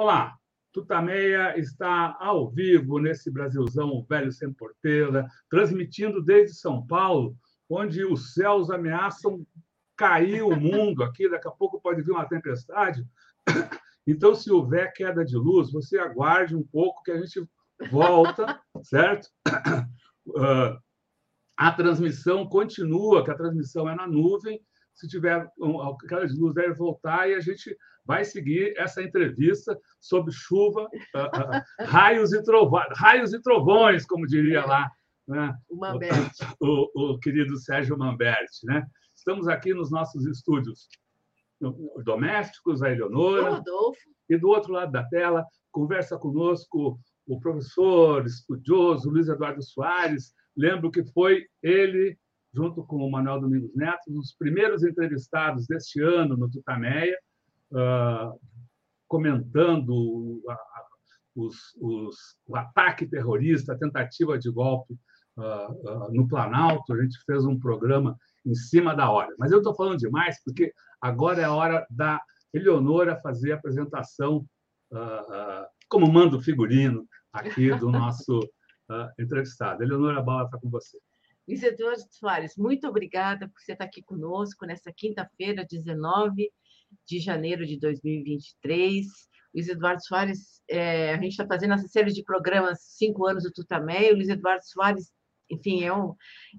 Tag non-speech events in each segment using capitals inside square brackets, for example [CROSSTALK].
Olá, Tutameia está ao vivo nesse Brasilzão velho sem porteira, transmitindo desde São Paulo, onde os céus ameaçam cair o mundo aqui, daqui a pouco pode vir uma tempestade. Então, se houver queda de luz, você aguarde um pouco que a gente volta, certo? Uh, a transmissão continua, que a transmissão é na nuvem. Se tiver queda de luz, deve voltar e a gente vai seguir essa entrevista sobre chuva, uh, uh, raios e trovões, raios e trovões, como diria lá né? o, o, o, querido Sérgio Mamberti. Né? Estamos aqui nos nossos estúdios domésticos, a Eleonora. E do outro lado da tela, conversa conosco o professor estudioso Luiz Eduardo Soares. Lembro que foi ele, junto com o Manuel Domingos Neto, os primeiros entrevistados deste ano no Tutameia, uh, comentando a, a, os, os, o ataque terrorista, a tentativa de golpe uh, uh, no Planalto. A gente fez um programa em cima da hora. Mas eu estou falando demais porque agora é a hora da Eleonora fazer a apresentação como manda o figurino aqui do nosso entrevistado. Eleonora Bala está com você. Eduardo Soares, muito obrigada por você estar aqui conosco nessa quinta-feira, 19 de janeiro de 2023. Luiz Eduardo Soares, é, a gente está fazendo essa série de programas cinco anos do Tutamé. O Luiz Eduardo Soares, enfim, é um,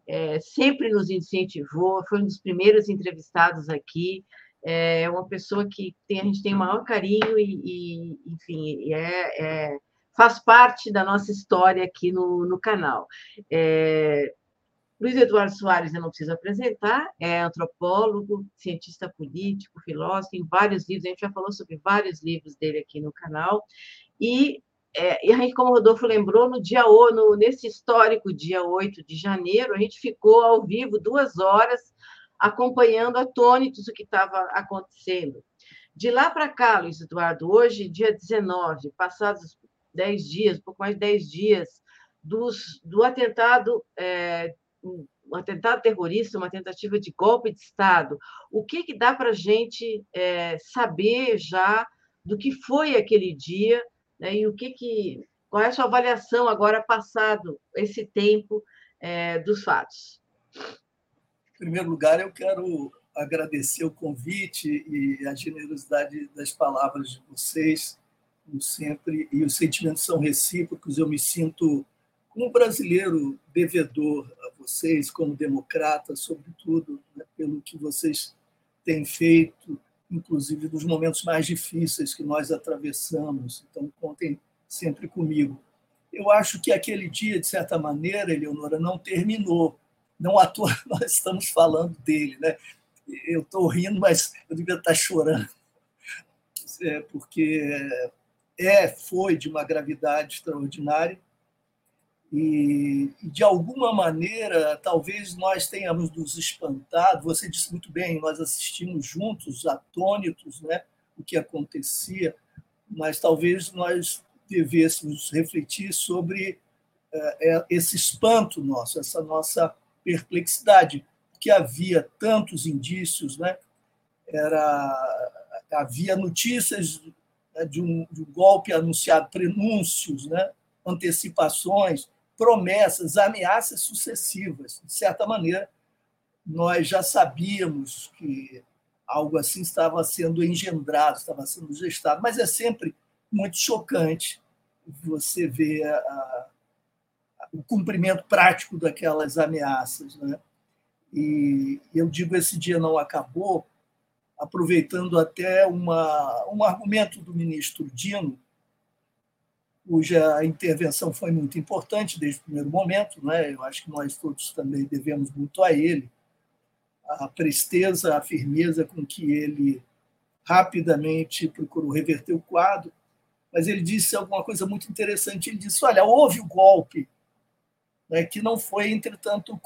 é, sempre nos incentivou, foi um dos primeiros entrevistados aqui. É uma pessoa que tem, a gente tem o maior carinho e, e enfim, é, é, faz parte da nossa história aqui no, no canal. É, Luiz Eduardo Soares, eu não preciso apresentar, é antropólogo, cientista político, filósofo, tem vários livros, a gente já falou sobre vários livros dele aqui no canal, e, é, e a gente, como o Rodolfo lembrou, no dia no, nesse histórico dia 8 de janeiro, a gente ficou ao vivo duas horas acompanhando atônitos o que estava acontecendo. De lá para cá, Luiz Eduardo, hoje, dia 19, passados 10 dias, pouco mais de 10 dias, dos, do atentado é, um atentado terrorista, uma tentativa de golpe de Estado. O que, que dá para a gente é, saber já do que foi aquele dia né, e o que, que qual é a sua avaliação agora passado esse tempo é, dos fatos? Em primeiro lugar, eu quero agradecer o convite e a generosidade das palavras de vocês, como sempre, e os sentimentos são recíprocos. Eu me sinto como brasileiro devedor vocês, como democrata, sobretudo, né, pelo que vocês têm feito, inclusive dos momentos mais difíceis que nós atravessamos. Então, contem sempre comigo. Eu acho que aquele dia, de certa maneira, Eleonora, não terminou. Não à toa [LAUGHS] nós estamos falando dele. Né? Eu estou rindo, mas eu devia estar chorando, é, porque é, foi de uma gravidade extraordinária e, de alguma maneira, talvez nós tenhamos nos espantado. Você disse muito bem, nós assistimos juntos, atônitos, né, o que acontecia, mas talvez nós devêssemos refletir sobre é, esse espanto nosso, essa nossa perplexidade, porque havia tantos indícios, né? Era, havia notícias né, de um, de um golpe anunciado, prenúncios, né? antecipações, promessas, ameaças sucessivas. De certa maneira, nós já sabíamos que algo assim estava sendo engendrado, estava sendo gestado, mas é sempre muito chocante você ver a, a, o cumprimento prático daquelas ameaças. Né? E eu digo esse dia não acabou, aproveitando até uma, um argumento do ministro Dino, cuja intervenção foi muito importante desde o primeiro momento, né? eu acho que nós todos também devemos muito a ele, a presteza, a firmeza com que ele rapidamente procurou reverter o quadro, mas ele disse alguma coisa muito interessante. Ele disse: Olha, houve o golpe, né, que não foi, entretanto,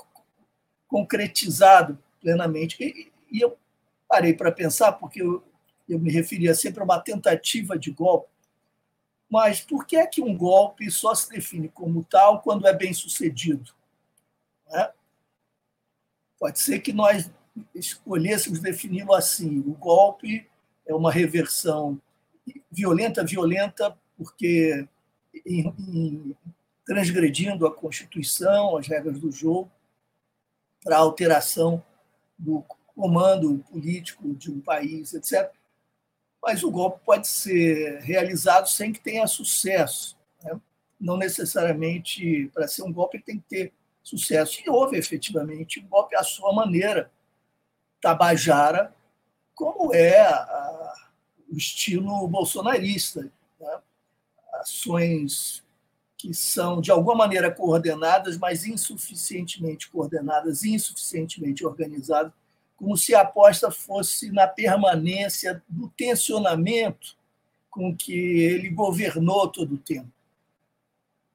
concretizado plenamente. E, e eu parei para pensar, porque eu, eu me referia sempre a uma tentativa de golpe. Mas por que é que um golpe só se define como tal quando é bem sucedido? É? Pode ser que nós escolhêssemos defini-lo assim: o golpe é uma reversão violenta, violenta, porque em, em, transgredindo a Constituição, as regras do jogo, para alteração do comando político de um país, etc. Mas o golpe pode ser realizado sem que tenha sucesso. Né? Não necessariamente, para ser um golpe, tem que ter sucesso. E houve efetivamente um golpe à sua maneira, tabajara, como é a, o estilo bolsonarista. Né? Ações que são, de alguma maneira, coordenadas, mas insuficientemente coordenadas, insuficientemente organizadas, como se a aposta fosse na permanência do tensionamento com que ele governou todo o tempo,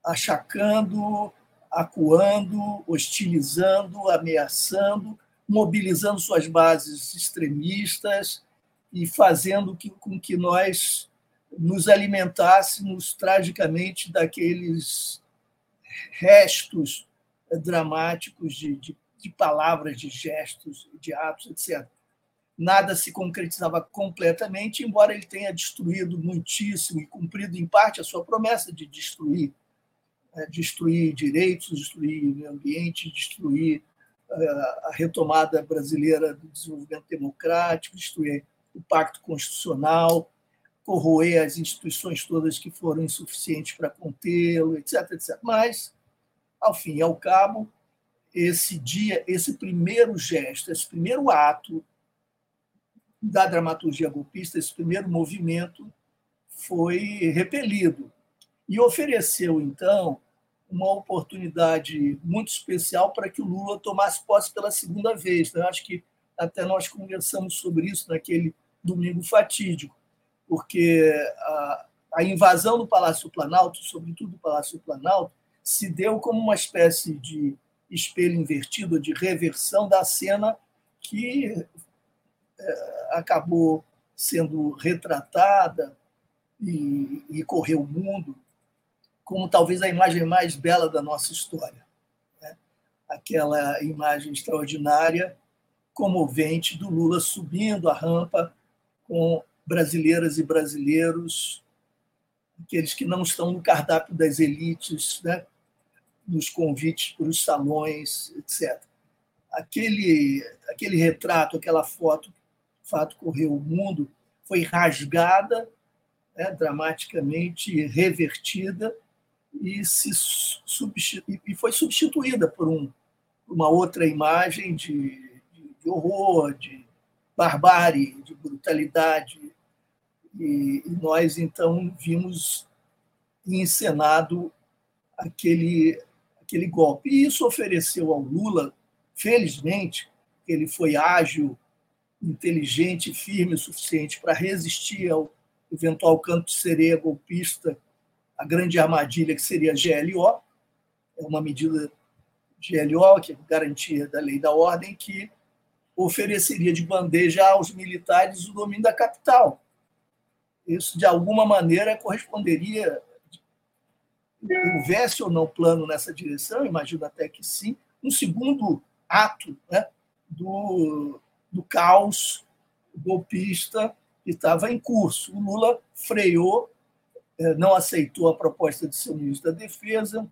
achacando, acuando, hostilizando, ameaçando, mobilizando suas bases extremistas e fazendo com que nós nos alimentássemos tragicamente daqueles restos dramáticos de, de, de, palavras, de gestos, de atos, etc. Nada se concretizava completamente, embora ele tenha destruído muitíssimo e cumprido em parte a sua promessa de destruir, né, destruir direitos, destruir o meio ambiente, destruir eh, a retomada brasileira do desenvolvimento democrático, destruir o pacto constitucional, corroer as instituições todas que foram insuficientes para contê-lo, etc, etc. Mas, ao fim e ao cabo, esse dia, esse primeiro gesto, esse primeiro ato da dramaturgia golpista, esse primeiro movimento, foi repelido e ofereceu, então, uma oportunidade muito especial para que o Lula tomasse posse pela segunda vez. Eu acho que até nós conversamos sobre isso naquele domingo fatídico porque a, a invasão do Palácio Planalto, sobretudo do Palácio Planalto, se deu como uma espécie de espelho invertido, de reversão da cena que é, acabou sendo retratada e, e correu o mundo como talvez a imagem mais bela da nossa história. Né? Aquela imagem extraordinária, comovente, do Lula subindo a rampa com brasileiras e brasileiros, aqueles que não estão no cardápio das elites, né? Nos convites para os salões, etc. Aquele, aquele retrato, aquela foto, fato correu o mundo, foi rasgada, né? dramaticamente revertida e, se e foi substituída por um, uma outra imagem de, de, de horror, de barbárie, de brutalidade, e, e nós, então, vimos encenado aquele, aquele golpe. E isso ofereceu ao Lula, felizmente, ele foi ágil, inteligente, firme o suficiente para resistir ao eventual canto de sereia golpista, a grande armadilha que seria a GLO, é uma medida GLO, que é garantia da lei da ordem, que ofereceria de bandeja aos militares o domínio da capital isso de alguma maneira corresponderia, houvesse ou não plano nessa direção, imagino até que sim, um segundo ato né, do, do caos golpista que estava em curso. O Lula freou, é, não aceitou a proposta de seu ministro da Defesa,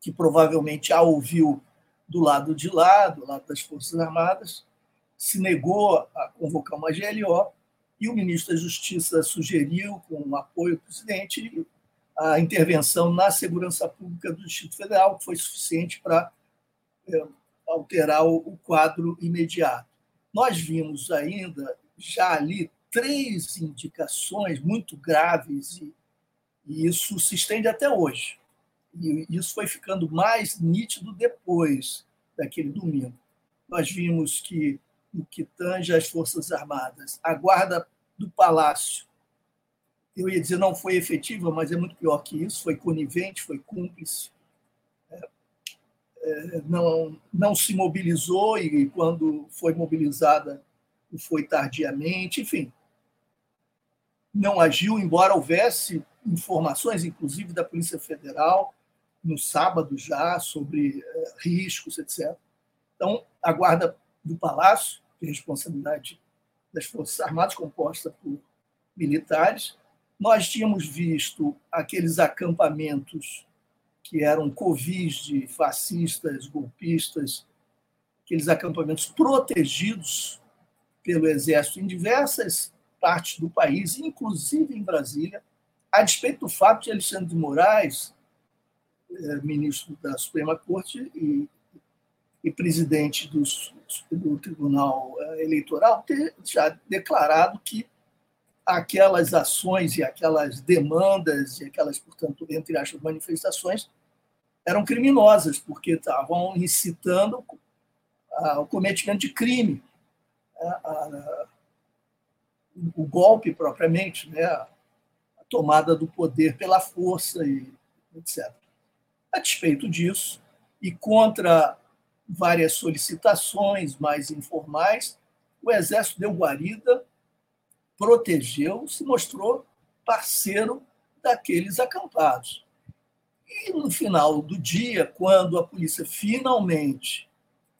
que provavelmente a ouviu do lado de lá, do lado das Forças Armadas, se negou a convocar uma GLO e o ministro da Justiça sugeriu, com o apoio do presidente, a intervenção na segurança pública do Distrito Federal, que foi suficiente para é, alterar o quadro imediato. Nós vimos ainda, já ali, três indicações muito graves, e, e isso se estende até hoje. E isso foi ficando mais nítido depois daquele domingo. Nós vimos que no que tange às Forças Armadas. A guarda do Palácio, eu ia dizer não foi efetiva, mas é muito pior que isso, foi conivente, foi cúmplice. É, é, não, não se mobilizou e, quando foi mobilizada, foi tardiamente, enfim. Não agiu, embora houvesse informações, inclusive da Polícia Federal, no sábado já, sobre é, riscos, etc. Então, a Guarda do Palácio, que é responsabilidade das Forças Armadas, composta por militares, nós tínhamos visto aqueles acampamentos que eram covis de fascistas, golpistas, aqueles acampamentos protegidos pelo Exército em diversas partes do país, inclusive em Brasília, a despeito do fato de Alexandre de Moraes, eh, ministro da Suprema Corte e, e presidente do, do Tribunal eh, Eleitoral, ter já declarado que aquelas ações e aquelas demandas e aquelas, portanto, entre aspas, manifestações eram criminosas, porque estavam incitando o cometimento de crime, o golpe propriamente, né? a tomada do poder pela força e etc. A despeito disso, e contra várias solicitações mais informais, o Exército deu guarida protegeu, se mostrou parceiro daqueles acampados. E no final do dia, quando a polícia finalmente,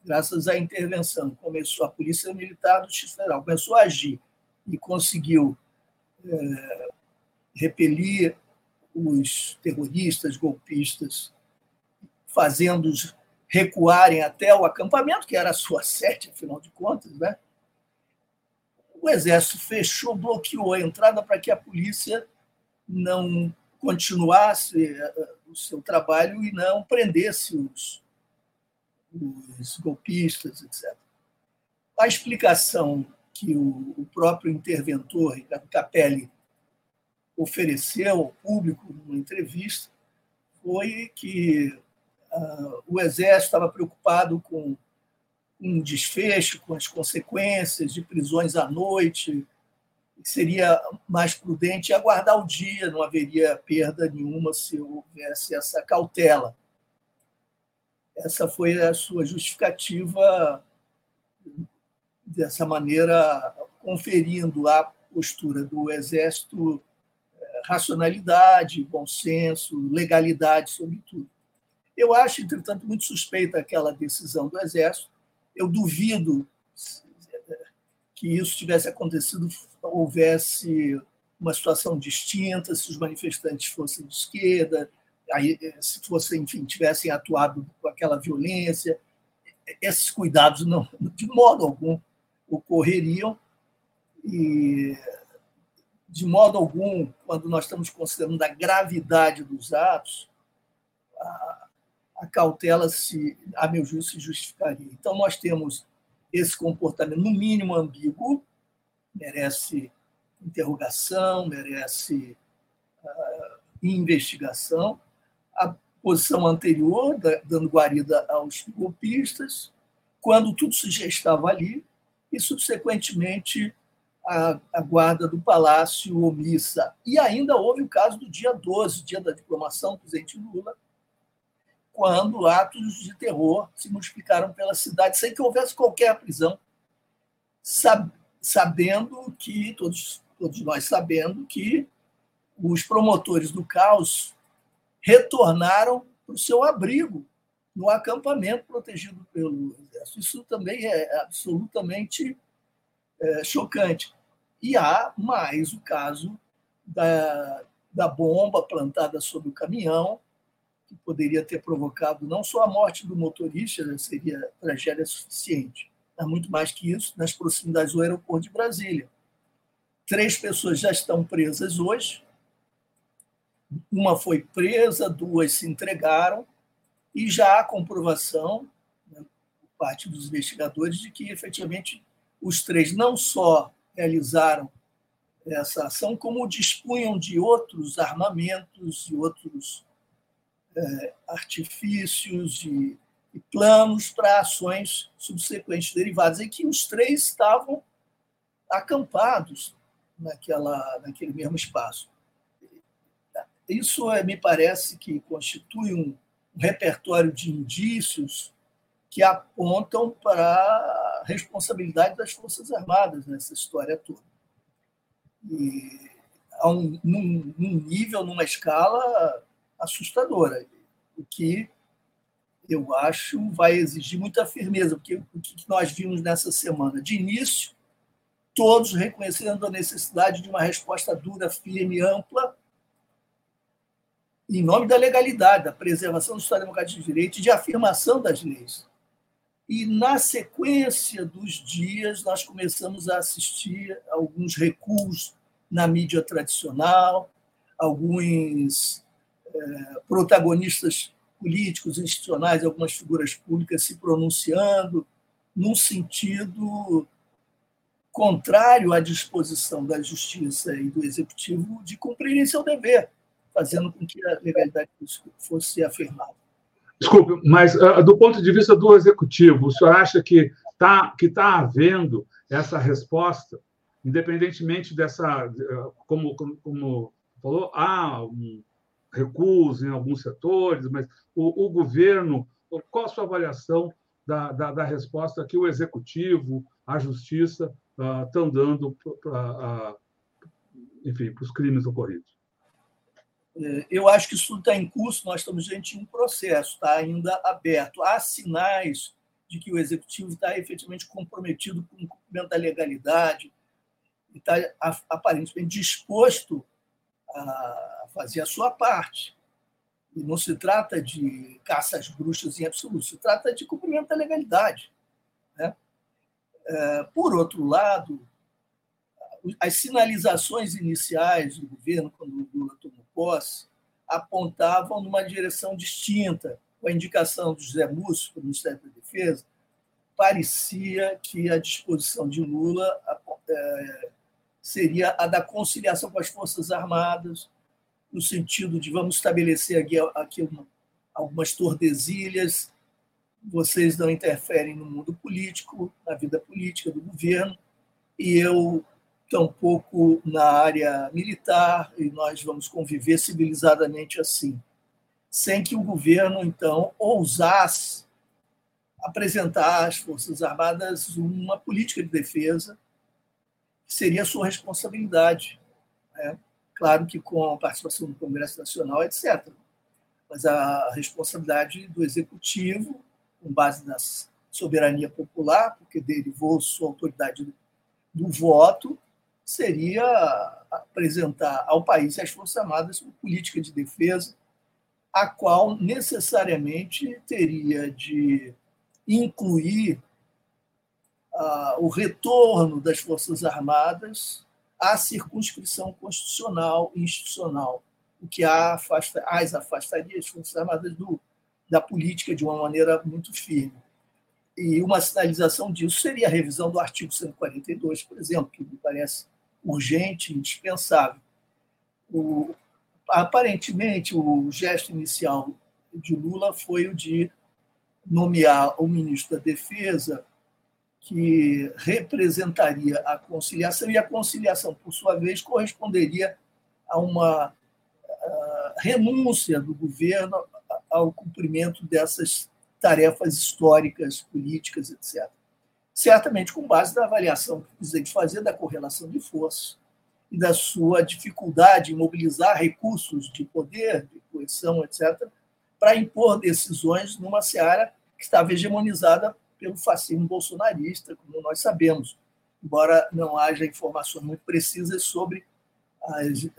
graças à intervenção, começou a polícia militar do Distrito Federal começou a agir e conseguiu é, repelir os terroristas, golpistas, fazendo-os recuarem até o acampamento, que era a sua [LAUGHS] sede, afinal de contas, né? O Exército fechou, bloqueou a entrada para que a polícia não continuasse eh, o seu trabalho e não prendesse os, os golpistas, etc. A explicação que o, o próprio interventor, Ricardo Capelli, ofereceu ao público numa entrevista foi que uh, o Exército estava preocupado com um desfecho com as consequências de prisões à noite. Seria mais prudente aguardar o dia, não haveria perda nenhuma se houvesse essa cautela. Essa foi a sua justificativa, dessa maneira, conferindo à postura do Exército eh, racionalidade, bom senso, legalidade, sobretudo. Eu acho, entretanto, muito suspeita aquela decisão do Exército, eu duvido que isso tivesse acontecido, houvesse uma situação distinta, se os manifestantes fossem de esquerda, aí, se fossem, enfim, tivessem atuado com aquela violência. Esses cuidados, não, de modo algum, ocorreriam. E, de modo algum, quando nós estamos considerando a gravidade dos atos, a, a cautela, se, a meu juízo, se justificaria. Então, nós temos esse comportamento, no mínimo, ambíguo, merece interrogação, merece uh, investigação. A posição anterior, da, dando guarida aos golpistas, quando tudo se já estava ali, e, subsequentemente, a, a, guarda do palácio omissa. E ainda houve o caso do dia 12, dia da diplomação do presidente Lula, quando atos de terror se multiplicaram pela cidade sem que houvesse qualquer prisão, sabendo que, todos, todos nós sabendo que os promotores do caos retornaram para o seu abrigo no acampamento protegido pelo exército. Isso também é absolutamente é, chocante. E há mais o caso da, da bomba plantada sobre o caminhão, que poderia ter provocado não só a morte do motorista, né, seria tragédia suficiente, mas muito mais que isso, nas proximidades do aeroporto de Brasília. Três pessoas já estão presas hoje. Uma foi presa, duas se entregaram, e já há comprovação, né, por parte dos investigadores, de que efetivamente os três não só realizaram essa ação, como dispunham de outros armamentos e outros artifícios e, e planos para ações subsequentes derivadas, em que os três estavam acampados naquela, naquele mesmo espaço. Isso é, me parece que constitui um, um repertório de indícios que apontam para a responsabilidade das Forças Armadas nessa história toda. E a um, num, num nível, numa escala assustadora, o que eu acho vai exigir muita firmeza, porque o que nós vimos nessa semana? De início, todos reconhecendo a necessidade de uma resposta dura, firme, ampla, em nome da legalidade, da preservação do Estado Democrático de Direito e de afirmação das leis. E, na sequência dos dias, nós começamos a assistir alguns recuos na mídia tradicional, alguns protagonistas políticos, institucionais, algumas figuras públicas se pronunciando num sentido contrário à disposição da justiça e do executivo de cumprirem seu dever, fazendo com que a legalidade fosse afirmada. Desculpe, mas uh, do ponto de vista do executivo, o senhor acha que está que tá havendo essa resposta, independentemente dessa, como, como, como falou, há um recuso em alguns setores, mas o, o governo, qual a sua avaliação da, da, da, resposta que o executivo, a justiça estão uh, dando para, enfim, para os crimes ocorridos? É, eu acho que isso tudo está em curso, nós estamos diante de um processo, está ainda aberto. Há sinais de que o executivo está efetivamente comprometido com o cumprimento da legalidade está aparentemente disposto a fazer a sua parte. E não se trata de caça às bruxas em absoluto, se trata de cumprimento da legalidade. Né? É, por outro lado, as sinalizações iniciais do governo, quando o Lula tomou posse, apontavam numa direção distinta. Com a indicação do José Múcio para o Ministério da Defesa, parecia que a disposição de Lula é, seria a da conciliação com as Forças Armadas, no sentido de vamos estabelecer aqui, aqui algumas tordesilhas, vocês não interferem no mundo político, na vida política do governo, e eu tampouco na área militar, e nós vamos conviver civilizadamente assim, sem que o governo, então, ousasse apresentar às Forças Armadas uma política de defesa que seria sua responsabilidade. Né? Claro que com a participação do Congresso Nacional, etc. Mas a responsabilidade do Executivo, com base na soberania popular, porque derivou sua autoridade do voto, seria apresentar ao país e às Forças Armadas uma política de defesa, a qual necessariamente teria de incluir uh, o retorno das Forças Armadas à circunscrição constitucional e institucional, o que afasta, as afastaria as Forças Armadas do, da política de uma maneira muito firme. E uma sinalização disso seria a revisão do artigo 142, por exemplo, que me parece urgente, indispensável. O, aparentemente, o gesto inicial de Lula foi o de nomear o ministro da Defesa, que representaria a conciliação, e a conciliação, por sua vez, corresponderia a uma renúncia do governo ao cumprimento dessas tarefas históricas, políticas, etc certamente com base na avaliação que precisa de fazer da correlação de forças e da sua dificuldade em mobilizar recursos de poder, de coerção, etc., para impor decisões numa seara que estava hegemonizada pelo fascismo bolsonarista, como nós sabemos, embora não haja informações muito precisas sobre as uh,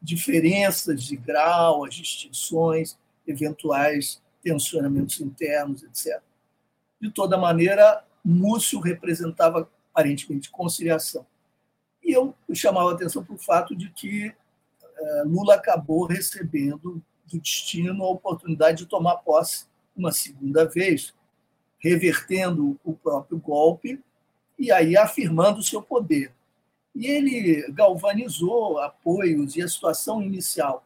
diferenças de grau, as distinções, eventuais tensionamentos internos, etc. De toda maneira, Múcio representava aparentemente conciliação. E eu chamava atenção para o fato de que eh, Lula acabou recebendo do destino a oportunidade de tomar posse uma segunda vez, revertendo o próprio golpe e aí afirmando o seu poder. E ele galvanizou apoios e a situação inicial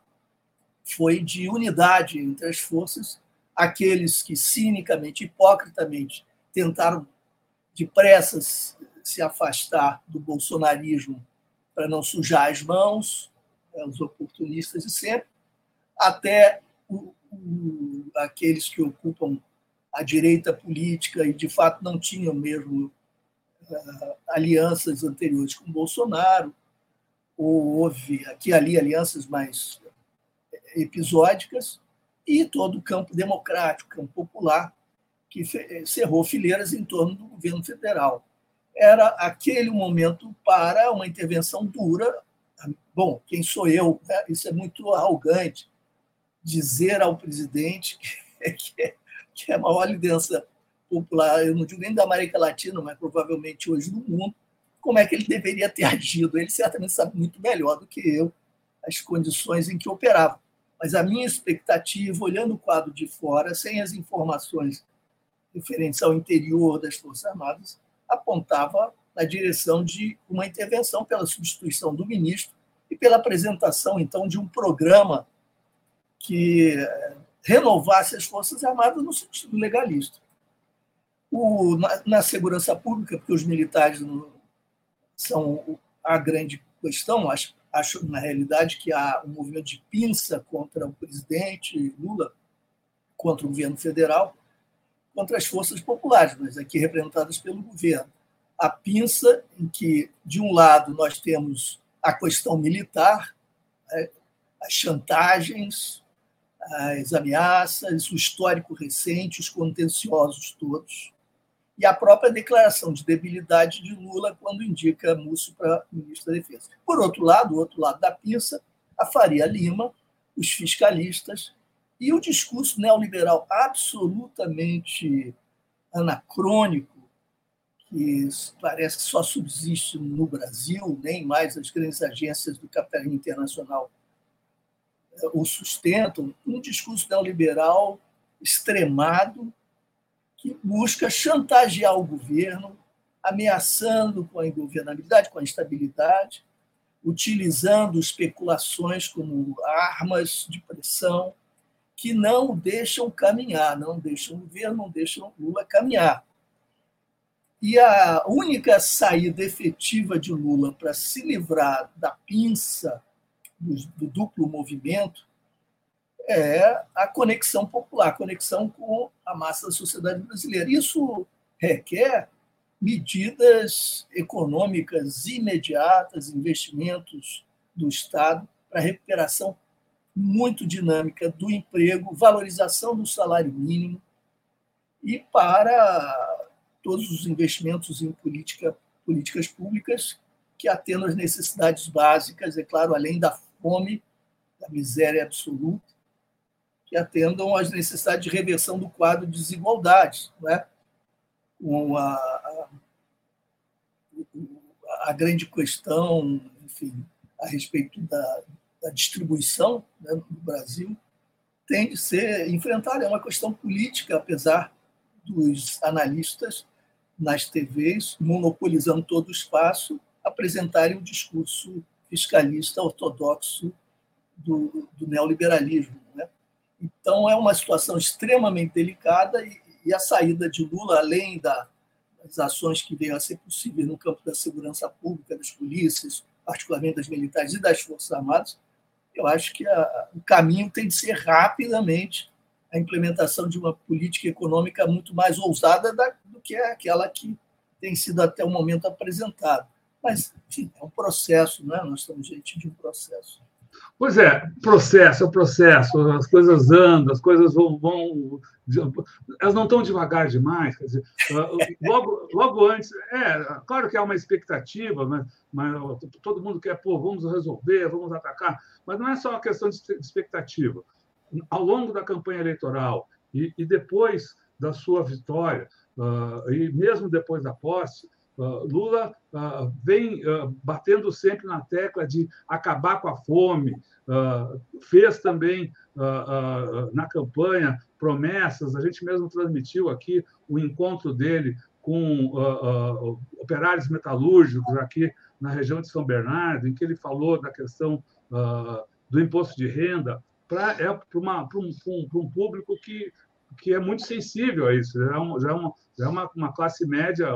foi de unidade entre as forças, aqueles que cinicamente, hipocritamente tentaram depressa se afastar do bolsonarismo para não sujar as mãos, né, os oportunistas de sempre, até o, o, aqueles que ocupam a direita política e, de fato, não tinham mesmo uh, alianças anteriores com Bolsonaro, ou houve aqui e ali alianças mais episódicas, e todo o campo democrático, campo popular, que cerrou fileiras em torno do governo federal. era aquele momento para uma intervenção dura. Bom, quem sou eu? Né? Isso é muito arrogante dizer ao presidente [LAUGHS] que que é a maior liderança popular, eu não digo nem da América Latina, mas provavelmente hoje do mundo, como é que ele deveria ter agido. Ele certamente sabe muito melhor do que eu as condições em que operava. Mas a minha expectativa, olhando o quadro de fora, sem as informações referentes ao interior das Forças Armadas, apontava na direção de uma intervenção pela substituição do ministro e pela apresentação, então, de um programa que renovasse as Forças Armadas no sentido legalista. O, na, na, segurança pública, porque os militares são a grande questão, acho, acho na realidade que há um movimento de pinça contra o presidente Lula, contra o governo federal, contra as forças populares, mas aqui representadas pelo governo. A pinça em que, de um lado, nós temos a questão militar, né, as chantagens, as ameaças, o histórico recente, os contenciosos todos, e a própria declaração de debilidade de Lula quando indica Múcio para ministro da Defesa. Por outro lado, o outro lado da pinça, a Faria Lima, os fiscalistas e o discurso neoliberal absolutamente anacrônico, que parece que só subsiste no Brasil, nem mais as grandes agências do capitalismo internacional o sustentam, um discurso neoliberal extremado que busca chantagear o governo, ameaçando com a ingovernabilidade, com a instabilidade, utilizando especulações como armas de pressão que não deixam caminhar, não deixam o governo, não deixam Lula caminhar. E a única saída efetiva de Lula para se livrar da pinça do, duplo movimento é a conexão popular, a conexão com a massa da sociedade brasileira. Isso requer medidas econômicas imediatas, investimentos do Estado para recuperação muito dinâmica do emprego, valorização do salário mínimo e para todos os investimentos em política, políticas públicas que atendam às necessidades básicas, é claro, além da fome, da miséria absoluta, que atendam às necessidades de reversão do quadro de desigualdades. Né? Uma, a, a grande questão, enfim, a respeito da, da distribuição né, no Brasil tem de ser enfrentada. É uma questão política, apesar dos analistas nas TVs, monopolizando todo o espaço, apresentarem um discurso fiscalista ortodoxo do, do neoliberalismo. Né? Então, é uma situação extremamente delicada e, e a saída de Lula, além da, das ações que venham a ser possíveis no campo da segurança pública, das polícias, particularmente das militares e das Forças Armadas, eu acho que a, o caminho tem de ser rapidamente a implementação de uma política econômica muito mais ousada da, do que aquela que tem sido até o momento apresentada. Mas, enfim, é um processo, né? nós estamos diante de um processo. Pois é, processo, é processo, as coisas andam, as coisas vão, vão elas não estão devagar demais, quer dizer, [LAUGHS] logo, logo antes, é, claro que há uma expectativa, mas, mas todo mundo quer, pô, vamos resolver, vamos atacar, mas não é só uma questão de expectativa. Ao longo da campanha eleitoral e, e depois da sua vitória, uh, e mesmo depois da posse, Lula uh, vem uh, batendo sempre na tecla de acabar com a fome, fez também na campanha promessas, a gente mesmo transmitiu aqui o encontro dele com operários metalúrgicos aqui na região de São Bernardo, em que ele falou da questão do imposto de renda para é para um, um, público que que é muito sensível a isso, já é uma, já é já é uma, uma classe média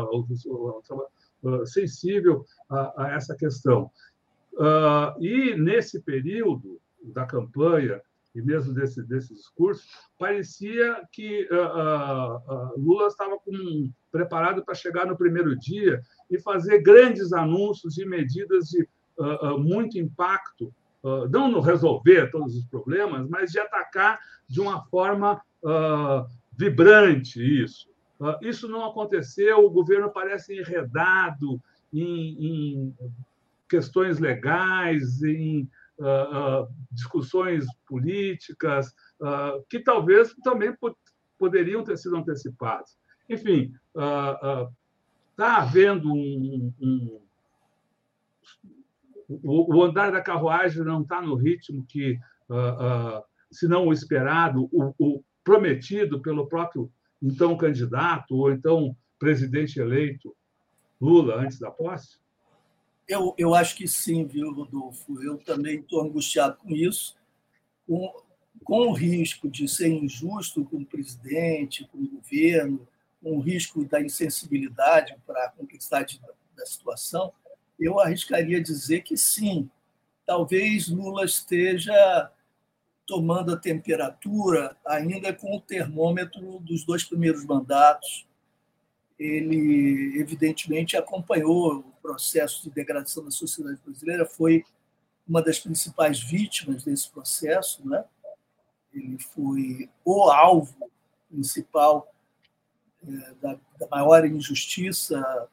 sensível a, a essa questão. Uh, e nesse período da campanha e mesmo desse, desse discurso, parecia que uh, uh, Lula estava com, preparado para chegar no primeiro dia e fazer grandes anúncios de medidas de muito impacto, não no resolver todos os problemas, mas de atacar de uma forma uh, vibrante isso. Isso não aconteceu, o governo parece enredado em, em questões legais, em uh, uh, discussões políticas, uh, que talvez também poderiam ter sido antecipadas. Enfim, está havendo um, um o, andar da carruagem não está no ritmo que, se não o esperado, o prometido pelo próprio então candidato ou então presidente eleito Lula antes da posse? Eu, eu acho que sim, viu, Rodolfo? Eu também estou angustiado com isso, com, com o risco de ser injusto com o presidente, com o governo, com o risco da insensibilidade para a complexidade da, da situação. Eu arriscaria dizer que sim. Talvez Lula esteja tomando a temperatura ainda com o termômetro dos dois primeiros mandatos. Ele, evidentemente, acompanhou o processo de degradação da sociedade brasileira, foi uma das principais vítimas desse processo. Né? Ele foi o alvo principal é, da, da maior injustiça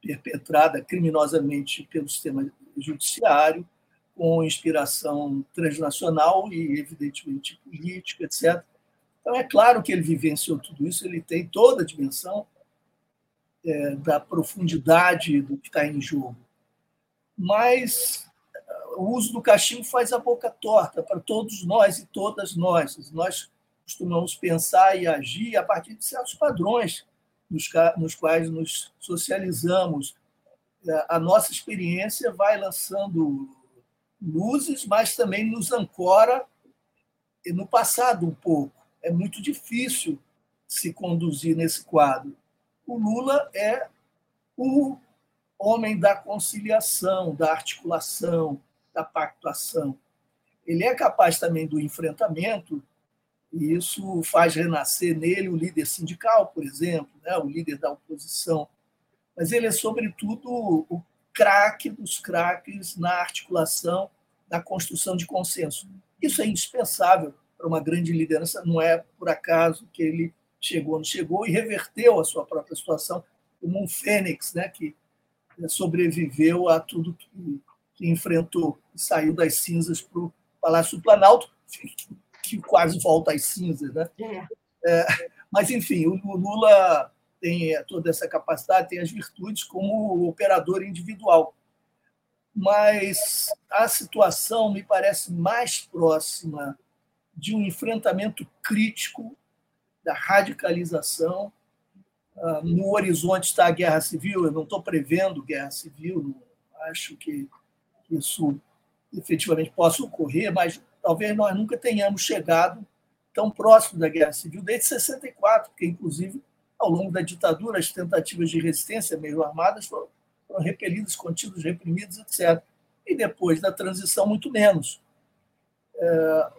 perpetrada criminosamente pelo sistema judiciário com inspiração transnacional e, evidentemente, política, etc. Então, é claro que ele vivenciou tudo isso, ele tem toda a dimensão é, da profundidade do que está em jogo. Mas o uso do cachimbo faz a boca torta para todos nós e todas nós. Nós costumamos pensar e agir a partir de certos padrões nos, nos quais nos socializamos. A nossa experiência vai lançando luzes, mas também nos ancora no passado um pouco. É muito difícil se conduzir nesse quadro. O Lula é o homem da conciliação, da articulação, da pactuação. Ele é capaz também do enfrentamento, e isso faz renascer nele o líder sindical, por exemplo, né? o líder da oposição. Mas ele é, sobretudo, o craque dos craques na articulação, na construção de consenso. Isso é indispensável para uma grande liderança, não é por acaso que ele chegou onde chegou e reverteu a sua própria situação como um fênix, né, que sobreviveu a tudo que, que enfrentou e saiu das cinzas para o Palácio do Planalto, que quase volta às cinzas. Né? É. É, mas, enfim, o Lula tem toda essa capacidade, tem as virtudes como operador individual. Mas a situação me parece mais próxima de um enfrentamento crítico da radicalização. Ah, no horizonte está a guerra civil, eu não estou prevendo guerra civil, acho que isso efetivamente possa ocorrer, mas talvez nós nunca tenhamos chegado tão próximo da guerra civil desde 64, porque, inclusive, ao longo da ditadura, as tentativas de resistência meio armadas foram, foram repelidas, contidas, reprimidas, etc. E depois da transição, muito menos. É,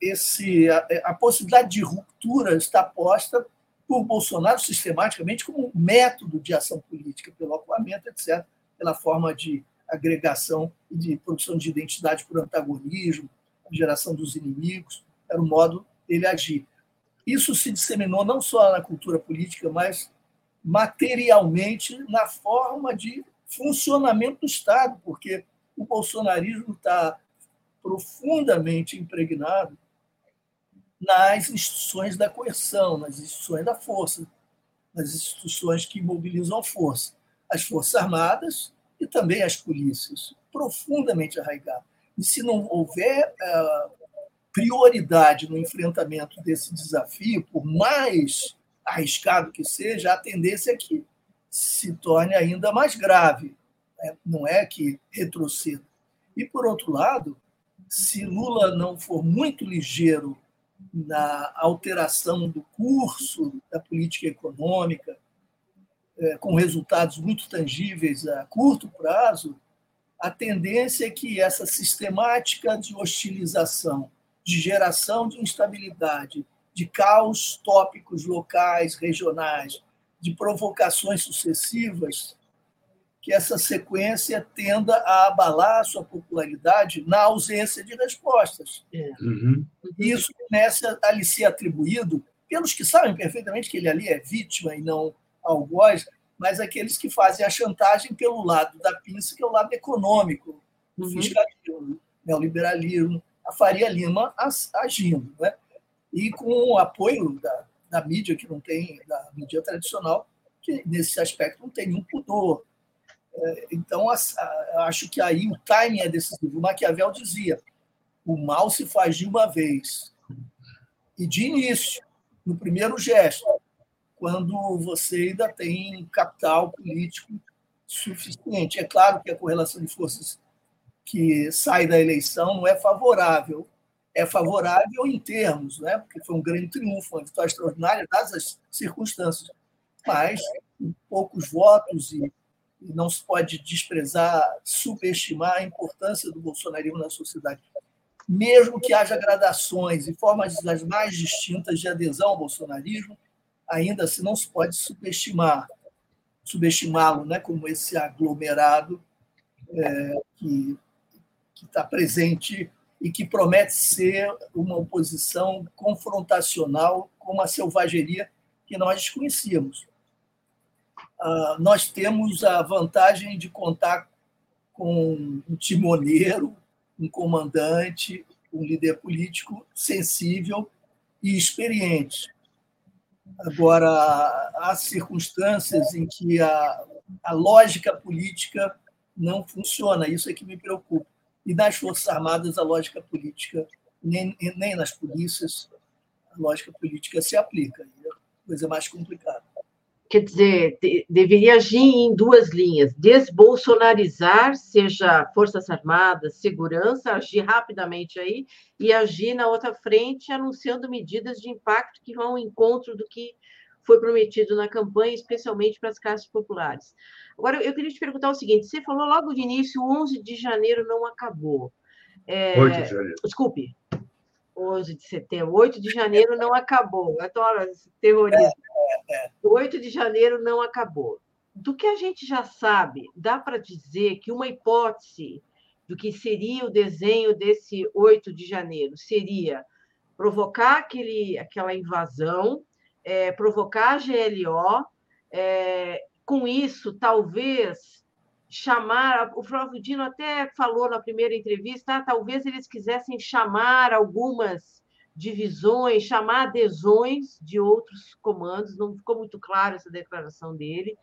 esse, a, a possibilidade de ruptura está posta por Bolsonaro sistematicamente como um método de ação política, pelo acuamento, etc., pela forma de agregação e de produção de identidade por antagonismo, geração dos inimigos, era o modo dele agir. Isso se disseminou não só na cultura política, mas materialmente na forma de funcionamento do Estado, porque o bolsonarismo está profundamente impregnado nas instituições da coerção, nas instituições da força, nas instituições que mobilizam a força, as Forças Armadas e também as polícias, profundamente arraigado. E se não houver uh, prioridade no enfrentamento desse desafio, por mais arriscado que seja, a tendência é que se torne ainda mais grave, né? não é que retroceda. E, por outro lado, se Lula não for muito ligeiro na alteração do curso da política econômica, é, com resultados muito tangíveis a curto prazo, a tendência é que essa sistemática de hostilização, de geração de instabilidade, de caos tópicos locais, regionais, de provocações sucessivas, que essa sequência tenda a abalar a sua popularidade na ausência de respostas. É. Uhum. E isso começa a lhe ser atribuído pelos que sabem perfeitamente que ele ali é vítima e não algoz, mas aqueles que fazem a chantagem pelo lado da pinça, que é o lado econômico, o uhum. fiscalismo, neoliberalismo, a Faria Lima agindo. Né? E com o apoio da, da mídia, que não tem, da mídia tradicional, que nesse aspecto não tem nenhum pudor. É, então, acho que aí o timing é decisivo. O Maquiavel dizia: o mal se faz de uma vez. E de início, no primeiro gesto, quando você ainda tem capital político suficiente. É claro que a correlação de forças que sai da eleição não é favorável. É favorável em termos, né? porque foi um grande triunfo, uma vitória extraordinária, dadas as circunstâncias. Mas, poucos votos, e não se pode desprezar, subestimar a importância do bolsonarismo na sociedade. Mesmo que haja gradações e formas das mais distintas de adesão ao bolsonarismo, ainda assim não se pode subestimar subestimá-lo né, como esse aglomerado é, que está presente e que promete ser uma oposição confrontacional com uma selvageria que nós desconhecíamos. Ah, nós temos a vantagem de contar com um timoneiro, um comandante, um líder político sensível e experiente. Agora, há circunstâncias em que a, a lógica política não funciona, isso é que me preocupa. E nas Forças Armadas, a lógica política, nem, nem nas polícias, a lógica política se aplica. É coisa mais complicada quer dizer, de, deveria agir em duas linhas: desbolsonarizar, seja Forças Armadas, segurança, agir rapidamente aí, e agir na outra frente, anunciando medidas de impacto que vão ao encontro do que foi prometido na campanha, especialmente para as classes populares. Agora, eu queria te perguntar o seguinte: você falou logo de início, 11 de janeiro não acabou. É, 8 de janeiro. Desculpe, 11 de setembro. 8 de janeiro não acabou. Adoro esse terrorismo. 8 de janeiro não acabou. Do que a gente já sabe, dá para dizer que uma hipótese do que seria o desenho desse 8 de janeiro seria provocar aquele, aquela invasão, é, provocar a GLO, é, com isso, talvez chamar, o Flávio Dino até falou na primeira entrevista, ah, talvez eles quisessem chamar algumas divisões, chamar adesões de outros comandos, não ficou muito claro essa declaração dele,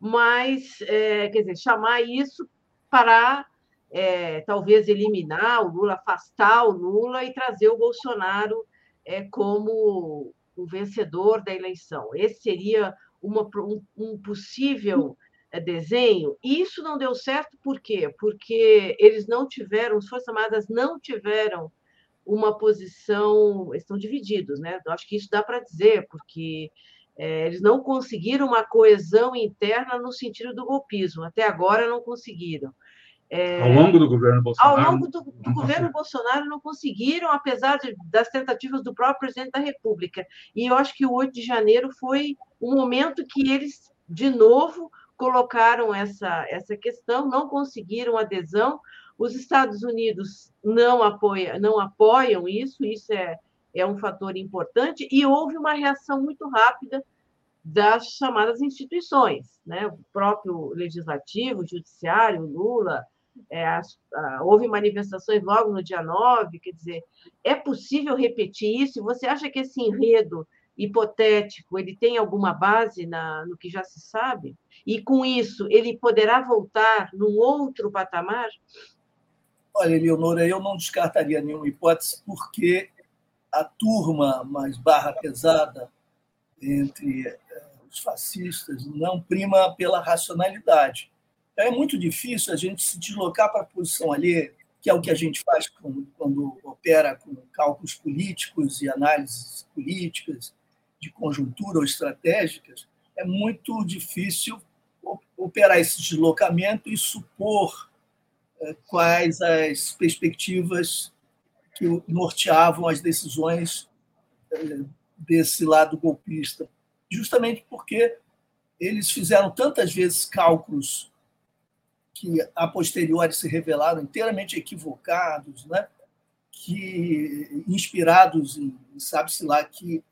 mas, é, quer dizer, chamar isso para é, talvez eliminar o Lula, afastar o Lula e trazer o Bolsonaro é, como o vencedor da eleição. Esse seria uma, um, um possível é, desenho. E isso não deu certo por quê? Porque eles não tiveram, as Forças Armadas não tiveram uma posição, estão divididos, né? Eu acho que isso dá para dizer, porque é, eles não conseguiram uma coesão interna no sentido do golpismo, até agora não conseguiram. É, ao longo do governo Bolsonaro. Ao longo do, do governo Bolsonaro não conseguiram, apesar de, das tentativas do próprio presidente da República. E eu acho que o 8 de janeiro foi um momento que eles, de novo, colocaram essa, essa questão, não conseguiram adesão. Os Estados Unidos não, apoia, não apoiam isso, isso é, é um fator importante, e houve uma reação muito rápida das chamadas instituições, né? o próprio legislativo, o judiciário, o Lula, é, a, a, houve manifestações logo no dia 9, quer dizer, é possível repetir isso? Você acha que esse enredo hipotético, ele tem alguma base na, no que já se sabe? E com isso, ele poderá voltar num outro patamar? Olha, Eleonora, eu não descartaria nenhuma hipótese, porque a turma mais barra pesada entre eh, os fascistas não prima pela racionalidade. É muito difícil a gente se deslocar para a posição ali, que é o que a gente faz quando, quando opera com cálculos políticos e análises políticas, de conjuntura ou estratégicas, é muito difícil operar esse deslocamento e supor eh, quais as perspectivas que norteavam as decisões eh, desse lado golpista, justamente porque eles fizeram tantas vezes cálculos que a posteriori se revelaram inteiramente equivocados, né? que inspirados em sabe-se lá que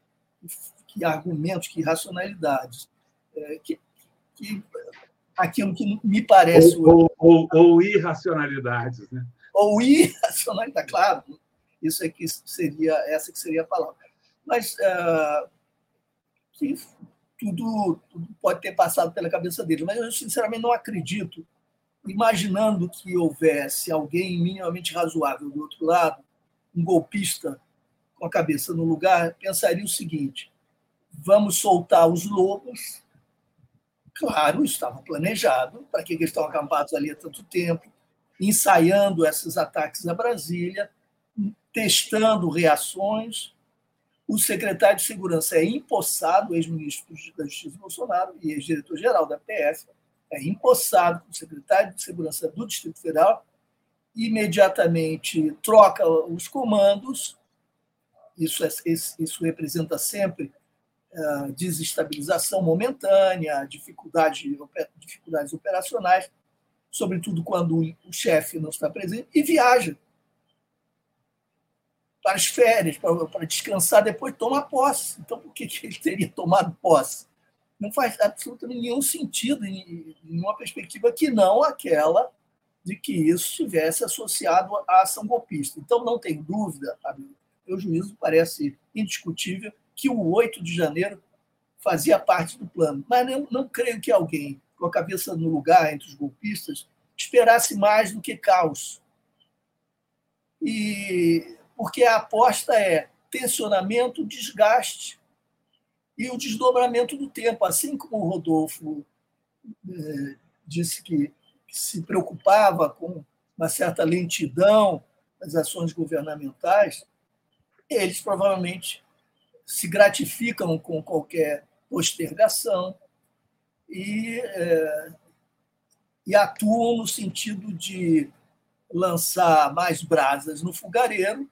que argumentos, que racionalidades, é, que, que aquilo que me parece. Ou, ou, ou, ou irracionalidades, né? Ou irracionalidade, [LAUGHS] claro. Isso é que seria, essa que seria a palavra. Mas uh, que tudo, tudo pode ter passado pela cabeça dele. Mas eu, sinceramente, não acredito, imaginando que houvesse alguém minimamente razoável do outro lado, um golpista com a cabeça no lugar, pensaria o seguinte: vamos soltar os lobos. Claro, estava planejado. Para que eles estão acampados ali há tanto tempo? Ensaiando esses ataques a Brasília, testando reações. O secretário de Segurança é empossado, ex-ministro da Justiça Bolsonaro e ex-diretor-geral da PF, é empossado como secretário de Segurança do Distrito Federal, imediatamente troca os comandos. Isso, é, isso representa sempre uh, desestabilização momentânea, dificuldade, dificuldades operacionais, sobretudo quando o chefe não está presente, e viaja para as férias, para, para descansar, depois toma posse. Então, por que ele teria tomado posse? Não faz absolutamente nenhum sentido em, uma perspectiva que não aquela de que isso estivesse associado à ação golpista. Então, não tem dúvida, amigo, meu juízo parece indiscutível que o 8 de janeiro fazia parte do plano. Mas não, não creio que alguém com a cabeça no lugar entre os golpistas esperasse mais do que caos. E porque a aposta é tensionamento, desgaste e o desdobramento do tempo. Assim como o Rodolfo é, disse que, se preocupava com uma certa lentidão das ações governamentais, eles provavelmente se gratificam com qualquer postergação e, é, e atuam no sentido de lançar mais brasas no fogareiro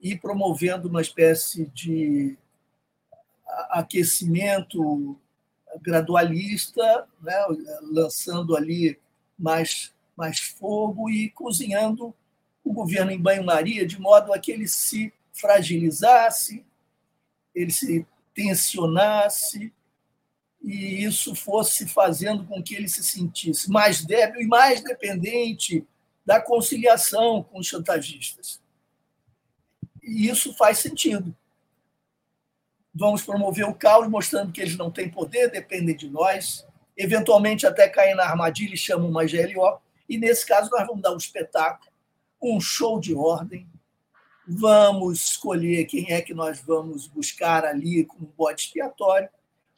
e promovendo uma espécie de aquecimento gradualista, né? lançando ali mais, mais fogo e cozinhando o governo em banho-maria, de modo a que ele se fragilizasse, ele se tensionasse, e isso fosse fazendo com que ele se sentisse mais débil e mais dependente da conciliação com os chantagistas. E isso faz sentido. Vamos promover o caos, mostrando que eles não têm poder, dependem de nós. Eventualmente, até caem na armadilha e chamam uma GLO. E, nesse caso, nós vamos dar um espetáculo, um show de ordem. Vamos escolher quem é que nós vamos buscar ali como bode expiatório.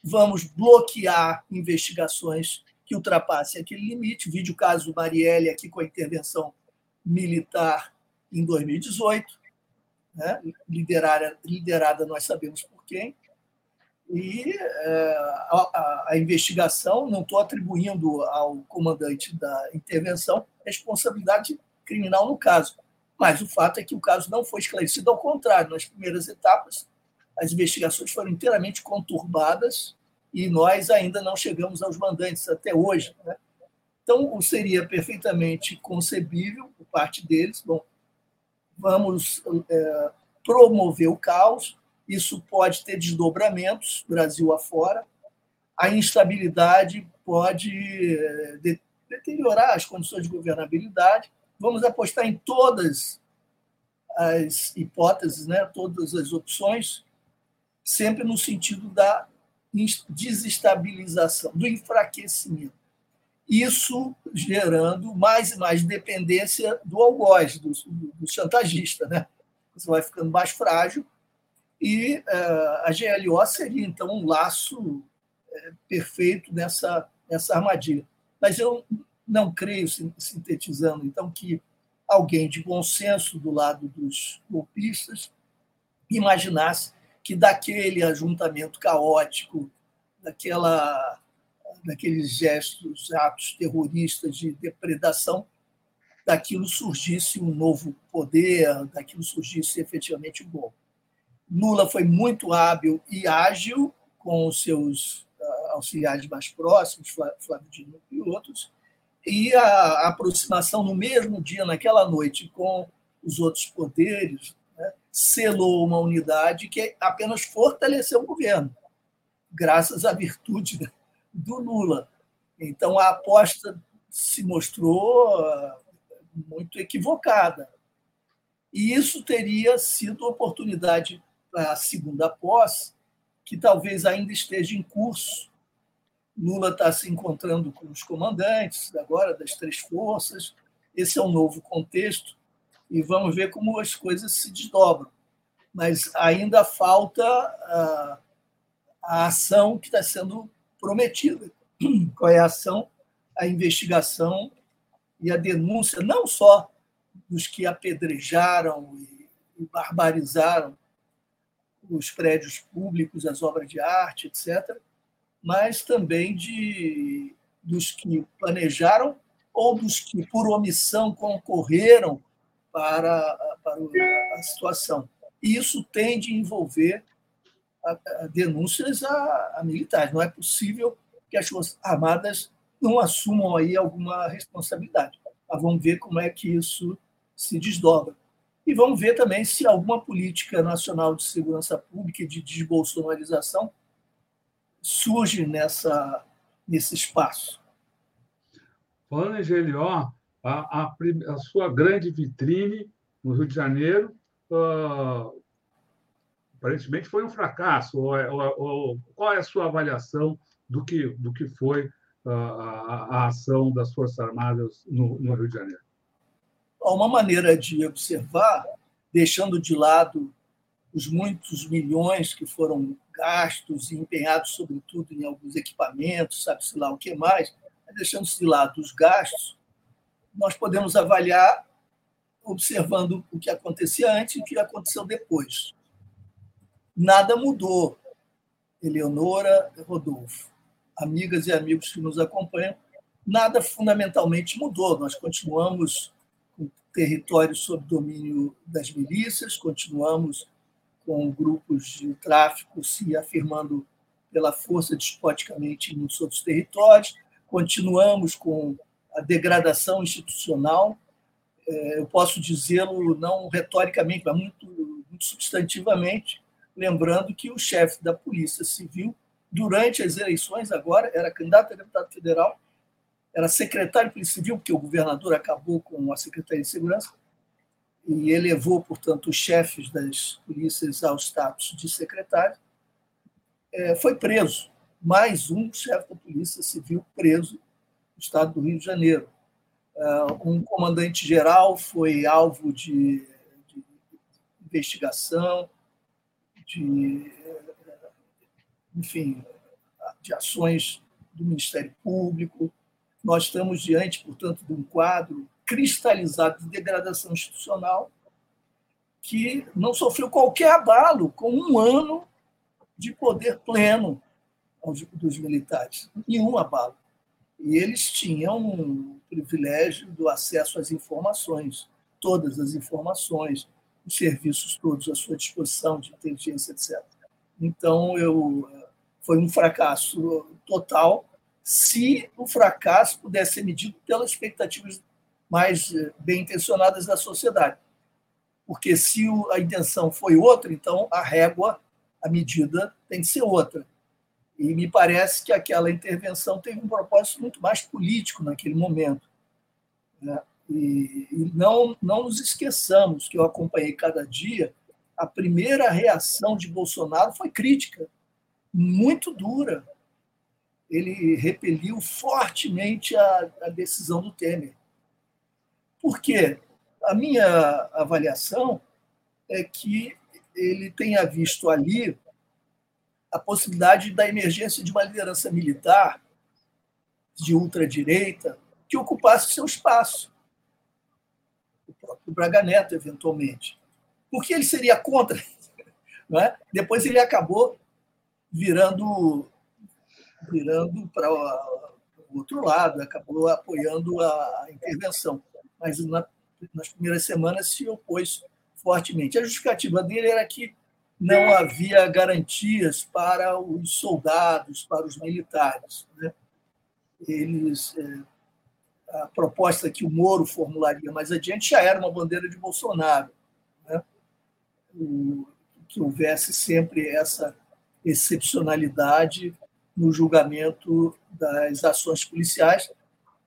Vamos bloquear investigações que ultrapassem aquele limite. Vídeo caso Marielle aqui com a intervenção militar em 2018 né? liderada, liderada nós sabemos quem. E é, a, a, a, investigação, não estou atribuindo ao comandante da intervenção responsabilidade criminal no caso, mas o fato é que o caso não foi esclarecido, ao contrário, nas primeiras etapas, as investigações foram inteiramente conturbadas e nós ainda não chegamos aos mandantes até hoje. Né? Então, seria perfeitamente concebível, por parte deles, bom, vamos é, promover o caos, isso pode ter desdobramentos, Brasil afora, a instabilidade pode é, deteriorar as condições de governabilidade. Vamos apostar em todas as hipóteses, né, todas as opções, sempre no sentido da desestabilização, do enfraquecimento isso gerando mais e mais dependência do algoz, do, do, chantagista. Né? Você vai ficando mais frágil e uh, a GLO seria, então, um laço uh, perfeito nessa, nessa armadilha. Mas eu não creio, sintetizando, então, que alguém de bom senso do lado dos golpistas imaginasse que daquele ajuntamento caótico, daquela daqueles gestos, atos terroristas de depredação, daquilo surgisse um novo poder, daquilo surgisse efetivamente o golpe. Lula foi muito hábil e ágil com os seus ah, auxiliares mais próximos, Flávio Dino e outros, e a aproximação no mesmo dia, naquela noite, com os outros poderes, né, selou uma unidade que apenas fortaleceu o governo, graças à virtude do Lula. Então, a aposta se mostrou ah, muito equivocada. E isso teria sido oportunidade a segunda posse, que talvez ainda esteja em curso. Lula está se encontrando com os comandantes agora das três forças. Esse é um novo contexto e vamos ver como as coisas se desdobram. Mas ainda falta a, a ação que está sendo prometida. [CLEARS THROAT] Qual é a ação? A investigação e a denúncia, não só dos que apedrejaram e barbarizaram os prédios públicos, as obras de arte, etc., mas também de, dos que planejaram ou dos que, por omissão, concorreram para, para a situação. E isso tende a envolver a, a denúncias a, a militares. Não é possível que as Forças Armadas não assumam aí alguma responsabilidade. Mas vamos ver como é que isso se desdobra. E vamos ver também se alguma política nacional de segurança pública e de desbolsonarização surge nessa, nesse espaço. Falando em GLO, a, a, a, sua grande vitrine no Rio de Janeiro uh, aparentemente foi um fracasso. Ou, é, ou, ou, qual é a sua avaliação do que, do que foi uh, a, a, ação das Forças Armadas no, no Rio de Janeiro? Uma maneira de observar, deixando de lado os muitos milhões que foram gastos e empenhados, sobretudo, em alguns equipamentos, sabe-se lá o que mais, deixando de lado os gastos, nós podemos avaliar observando o que acontecia antes e o que aconteceu depois. Nada mudou. Eleonora Rodolfo, amigas e amigos que nos acompanham, nada fundamentalmente mudou. Nós continuamos com territórios sob domínio das milícias, continuamos com grupos de tráfico se afirmando pela força despoticamente em outros territórios, continuamos com a degradação institucional. É, eu posso dizê-lo não retoricamente, mas muito, muito substantivamente, lembrando que o chefe da Polícia Civil, durante as eleições, agora era candidato a deputado federal, era secretário de Polícia Civil, porque o governador acabou com a Secretaria de Segurança, e elevou, portanto, os chefes das polícias ao status de secretário, é, foi preso. Mais um chefe da Polícia Civil preso no estado do Rio de Janeiro. É, um comandante-geral foi alvo de, de investigação, de, enfim, de ações do Ministério Público. Nós estamos diante, portanto, de um quadro cristalizado de degradação institucional que não sofreu qualquer abalo com um ano de poder pleno dos militares. Nenhum abalo. E eles tinham o privilégio do acesso às informações, todas as informações, os serviços todos à sua disposição de inteligência, etc. Então, eu foi um fracasso total se o fracasso pudesse ser medido pelas expectativas mais eh, bem intencionadas da sociedade. Porque se a intenção foi outra, então a régua, a medida tem que ser outra. E me parece que aquela intervenção teve um propósito muito mais político naquele momento. Né? E, e não, não nos esqueçamos que eu acompanhei cada dia, a primeira reação de Bolsonaro foi crítica, muito dura. Ele repeliu fortemente a, a decisão do Temer. Por quê? A minha avaliação é que ele tenha visto ali a possibilidade da emergência de uma liderança militar de ultradireita que ocupasse seu espaço. O próprio Braga Neto, eventualmente. Porque ele seria contra. [LAUGHS] É? Depois ele acabou virando, virando para o outro lado, acabou apoiando a intervenção mas na, nas primeiras semanas se opôs fortemente. A justificativa dele era que não havia garantias para os soldados, para os militares. Né? Eles, é, a proposta que o Moro formularia mais adiante já era uma bandeira de Bolsonaro. Né? que houvesse sempre essa excepcionalidade no julgamento das ações policiais,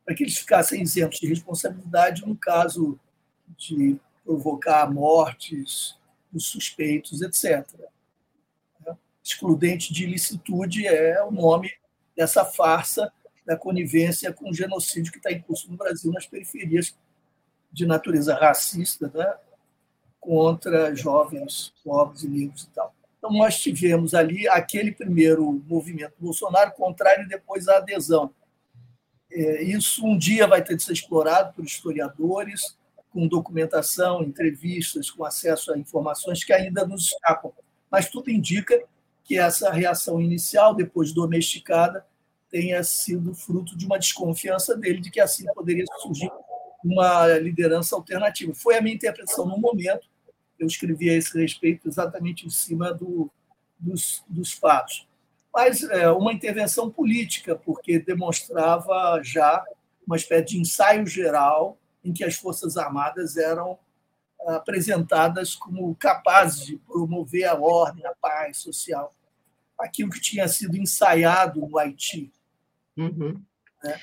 para que eles ficassem isentos de responsabilidade no caso de provocar mortes dos suspeitos, etc. Excludente de ilicitude é o nome dessa farsa da conivência com o genocídio que está em curso no Brasil, nas periferias de natureza racista, né? contra jovens pobres e negros e tal. Então, nós tivemos ali aquele primeiro movimento Bolsonaro contrário depois a adesão. É, isso um dia vai ter de ser explorado por historiadores, com documentação, entrevistas, com acesso a informações que ainda nos escapam. Mas tudo indica que essa reação inicial, depois domesticada, tenha sido fruto de uma desconfiança dele de que assim poderia surgir uma liderança alternativa. Foi a minha interpretação no momento. Eu escrevi a esse respeito exatamente em cima do, dos, dos fatos. Mas é, uma intervenção política, porque demonstrava já uma espécie de ensaio geral em que as Forças Armadas eram apresentadas como capazes de promover a ordem, a paz social, aquilo que tinha sido ensaiado no Haiti. Uhum. Né?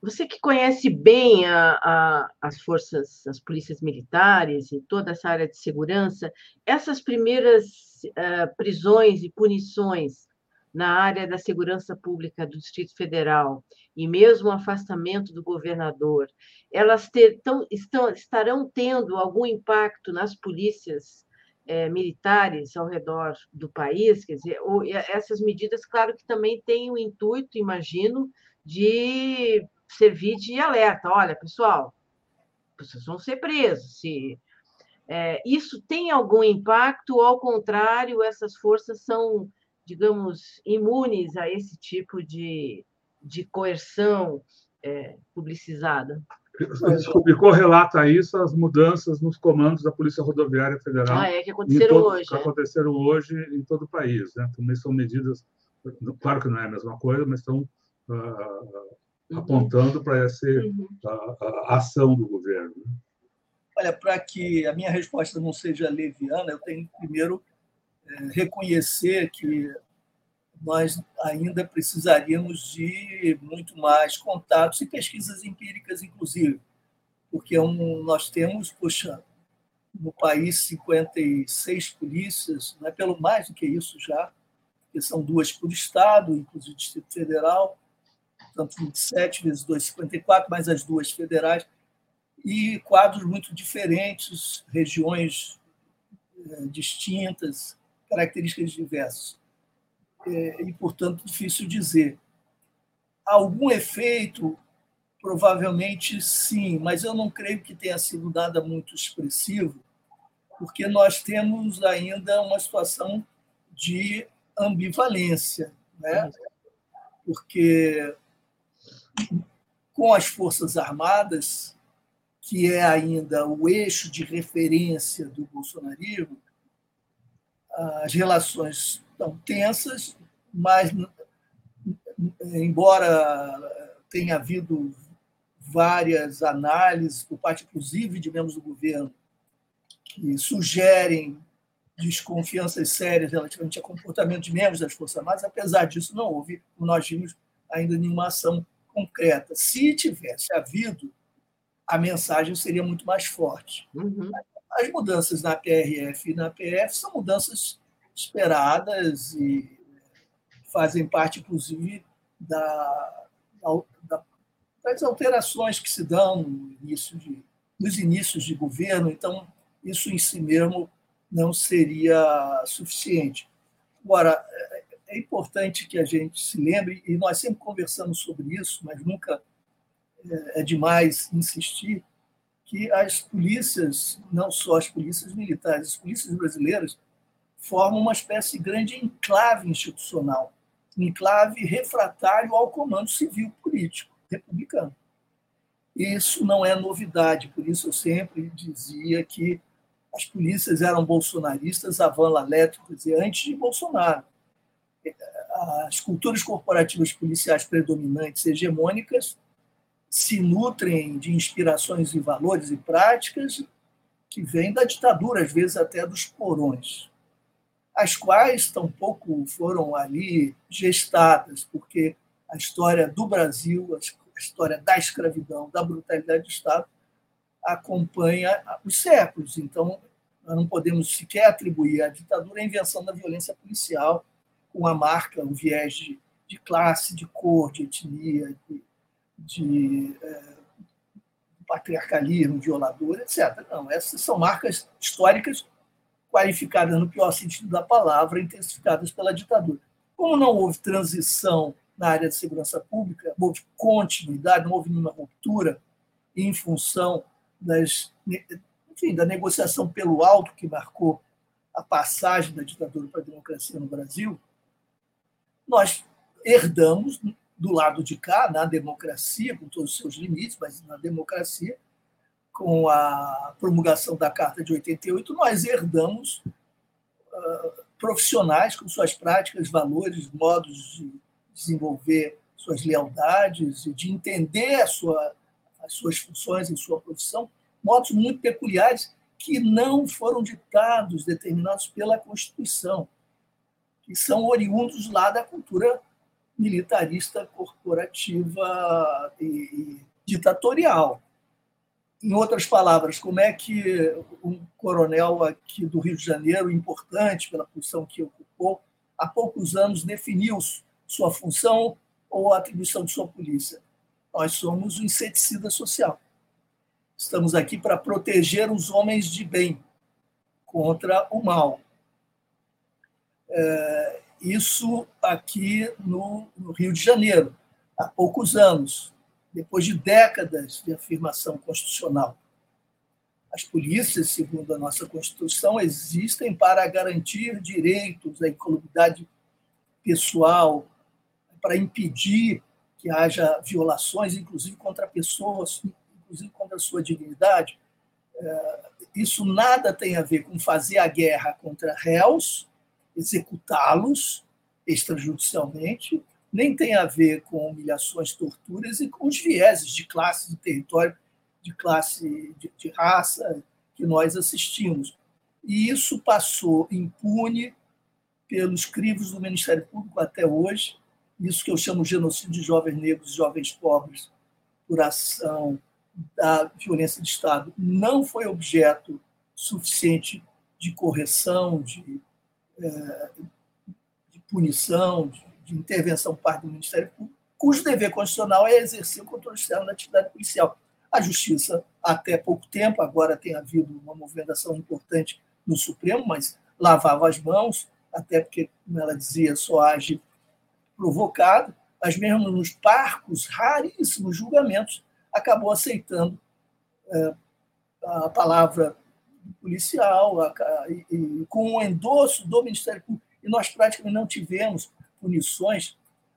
Você que conhece bem a, a, as forças, as polícias militares e toda essa área de segurança, essas primeiras uh, prisões e punições na área da segurança pública do Distrito Federal e mesmo o afastamento do governador, elas ter, tão, estão, estarão tendo algum impacto nas polícias é, militares ao redor do país? Quer dizer, ou, essas medidas, claro que também têm o intuito, imagino, de servir de alerta. Olha, pessoal, vocês vão ser presos. Se, é, isso tem algum impacto ao contrário, essas forças são, digamos, imunes a esse tipo de, de coerção é, publicizada? E correlata a isso as mudanças nos comandos da Polícia Rodoviária Federal. Ah, é, que aconteceram todo, hoje. Que é. aconteceram hoje em todo o país. Né? Também são medidas, claro que não é a mesma coisa, mas uh, uhum. apontando para essa uhum. a, a, ação do governo. Né? Olha, para que a minha resposta não seja leviana, eu tenho que primeiro é, reconhecer que nós ainda precisaríamos de muito mais contatos e pesquisas empíricas, inclusive, porque é um, nós temos, poxa, no país 56 polícias, não é pelo mais do que isso já, porque são duas por estado, inclusive o Distrito Federal, portanto 27 vezes 2, 54, mais as duas federais, e quadros muito diferentes, regiões eh, distintas, características diversas é, e, portanto, difícil dizer. Algum efeito? Provavelmente sim, mas eu não creio que tenha sido nada muito expressivo, porque nós temos ainda uma situação de ambivalência, né? porque com as Forças Armadas, que é ainda o eixo de referência do bolsonarismo, as relações estão tensas, mas, embora tenha havido várias análises, por parte, inclusive, de membros do governo, que sugerem desconfianças sérias relativamente ao comportamento de membros das Forças Armadas, apesar disso, não houve, como nós vimos, ainda nenhuma ação concreta. Se tivesse havido, a mensagem seria muito mais forte. Uhum. As mudanças na PRF e na PF são mudanças esperadas e fazem parte, inclusive, da, da, das alterações que se dão no início de, nos inícios de governo. Então, isso em si mesmo não seria suficiente. Agora, é, importante que a gente se lembre, e nós sempre conversamos sobre isso, mas nunca é, é demais insistir, que as polícias, não só as polícias militares, as polícias brasileiras, formam uma espécie de grande enclave institucional, enclave refratário ao comando civil político republicano. Isso não é novidade, por isso eu sempre dizia que as polícias eram bolsonaristas quer dizer, antes de Bolsonaro. As culturas corporativas policiais predominantes, hegemônicas, se nutrem de inspirações e valores e práticas que vêm da ditadura, às vezes até dos porões, as quais tampouco foram ali gestadas, porque a história do Brasil, a história da escravidão, da brutalidade do Estado, acompanha os séculos. Então, nós não podemos sequer atribuir à ditadura a invenção da violência policial, com a marca, o viés de, de classe, de cor, de etnia, de, de é, patriarcalismo, violador, etc. Não, essas são marcas históricas qualificadas no pior sentido da palavra, intensificadas pela ditadura. Como não houve transição na área de segurança pública, houve continuidade, não houve nenhuma ruptura em função das, enfim, da negociação pelo alto que marcou a passagem da ditadura para a democracia no Brasil, nós herdamos do lado de cá, na democracia, com todos os seus limites, mas na democracia, com a promulgação da Carta de 88, nós herdamos uh, profissionais com suas práticas, valores, modos de desenvolver suas lealdades, de entender sua, as suas funções em sua profissão, modos muito peculiares que não foram ditados, determinados pela Constituição, que são oriundos lá da cultura militarista, corporativa e, e ditatorial. Em outras palavras, como é que um coronel aqui do Rio de Janeiro, importante pela função que ocupou, há poucos anos definiu sua função ou a atribuição de sua polícia? Nós somos um inseticida social. Estamos aqui para proteger os homens de bem contra o mal. É, isso aqui no, no Rio de Janeiro, há poucos anos, depois de décadas de afirmação constitucional. As polícias, segundo a nossa Constituição, existem para garantir direitos à incolumidade pessoal, para impedir que haja violações, inclusive contra pessoas, inclusive contra a sua dignidade. É, isso nada tem a ver com fazer a guerra contra réus, executá-los extrajudicialmente, nem tem a ver com humilhações, torturas e com os vieses de classe, de território, de classe, de, de raça que nós assistimos. E isso passou impune pelos crivos do Ministério Público até hoje, isso que eu chamo de genocídio de jovens negros e jovens pobres por ação da violência de Estado, não foi objeto suficiente de correção, de de punição, de, de intervenção por parte do Ministério Público, cujo dever constitucional é exercer o controle externo da atividade policial. A Justiça, até pouco tempo, agora tem havido uma movimentação importante no Supremo, mas lavava as mãos, até porque, como ela dizia, só age provocado, mas mesmo nos parcos, raríssimos julgamentos, acabou aceitando é, a palavra policial, a, a, e, com o endosso do Ministério Público, e nós praticamente não tivemos punições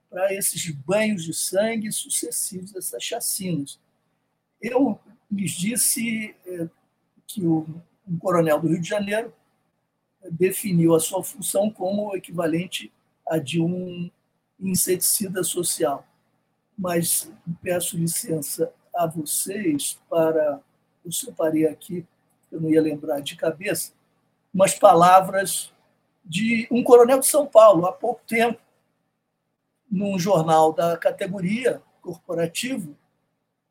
para esses banhos de sangue sucessivos, essas chacinas. Eu lhes disse é, que o, um coronel do Rio de Janeiro definiu a sua função como equivalente a de um inseticida social. Mas peço licença a vocês para. Eu separei aqui eu não ia lembrar de cabeça, umas palavras de um coronel de São Paulo, há pouco tempo, num jornal da categoria corporativo,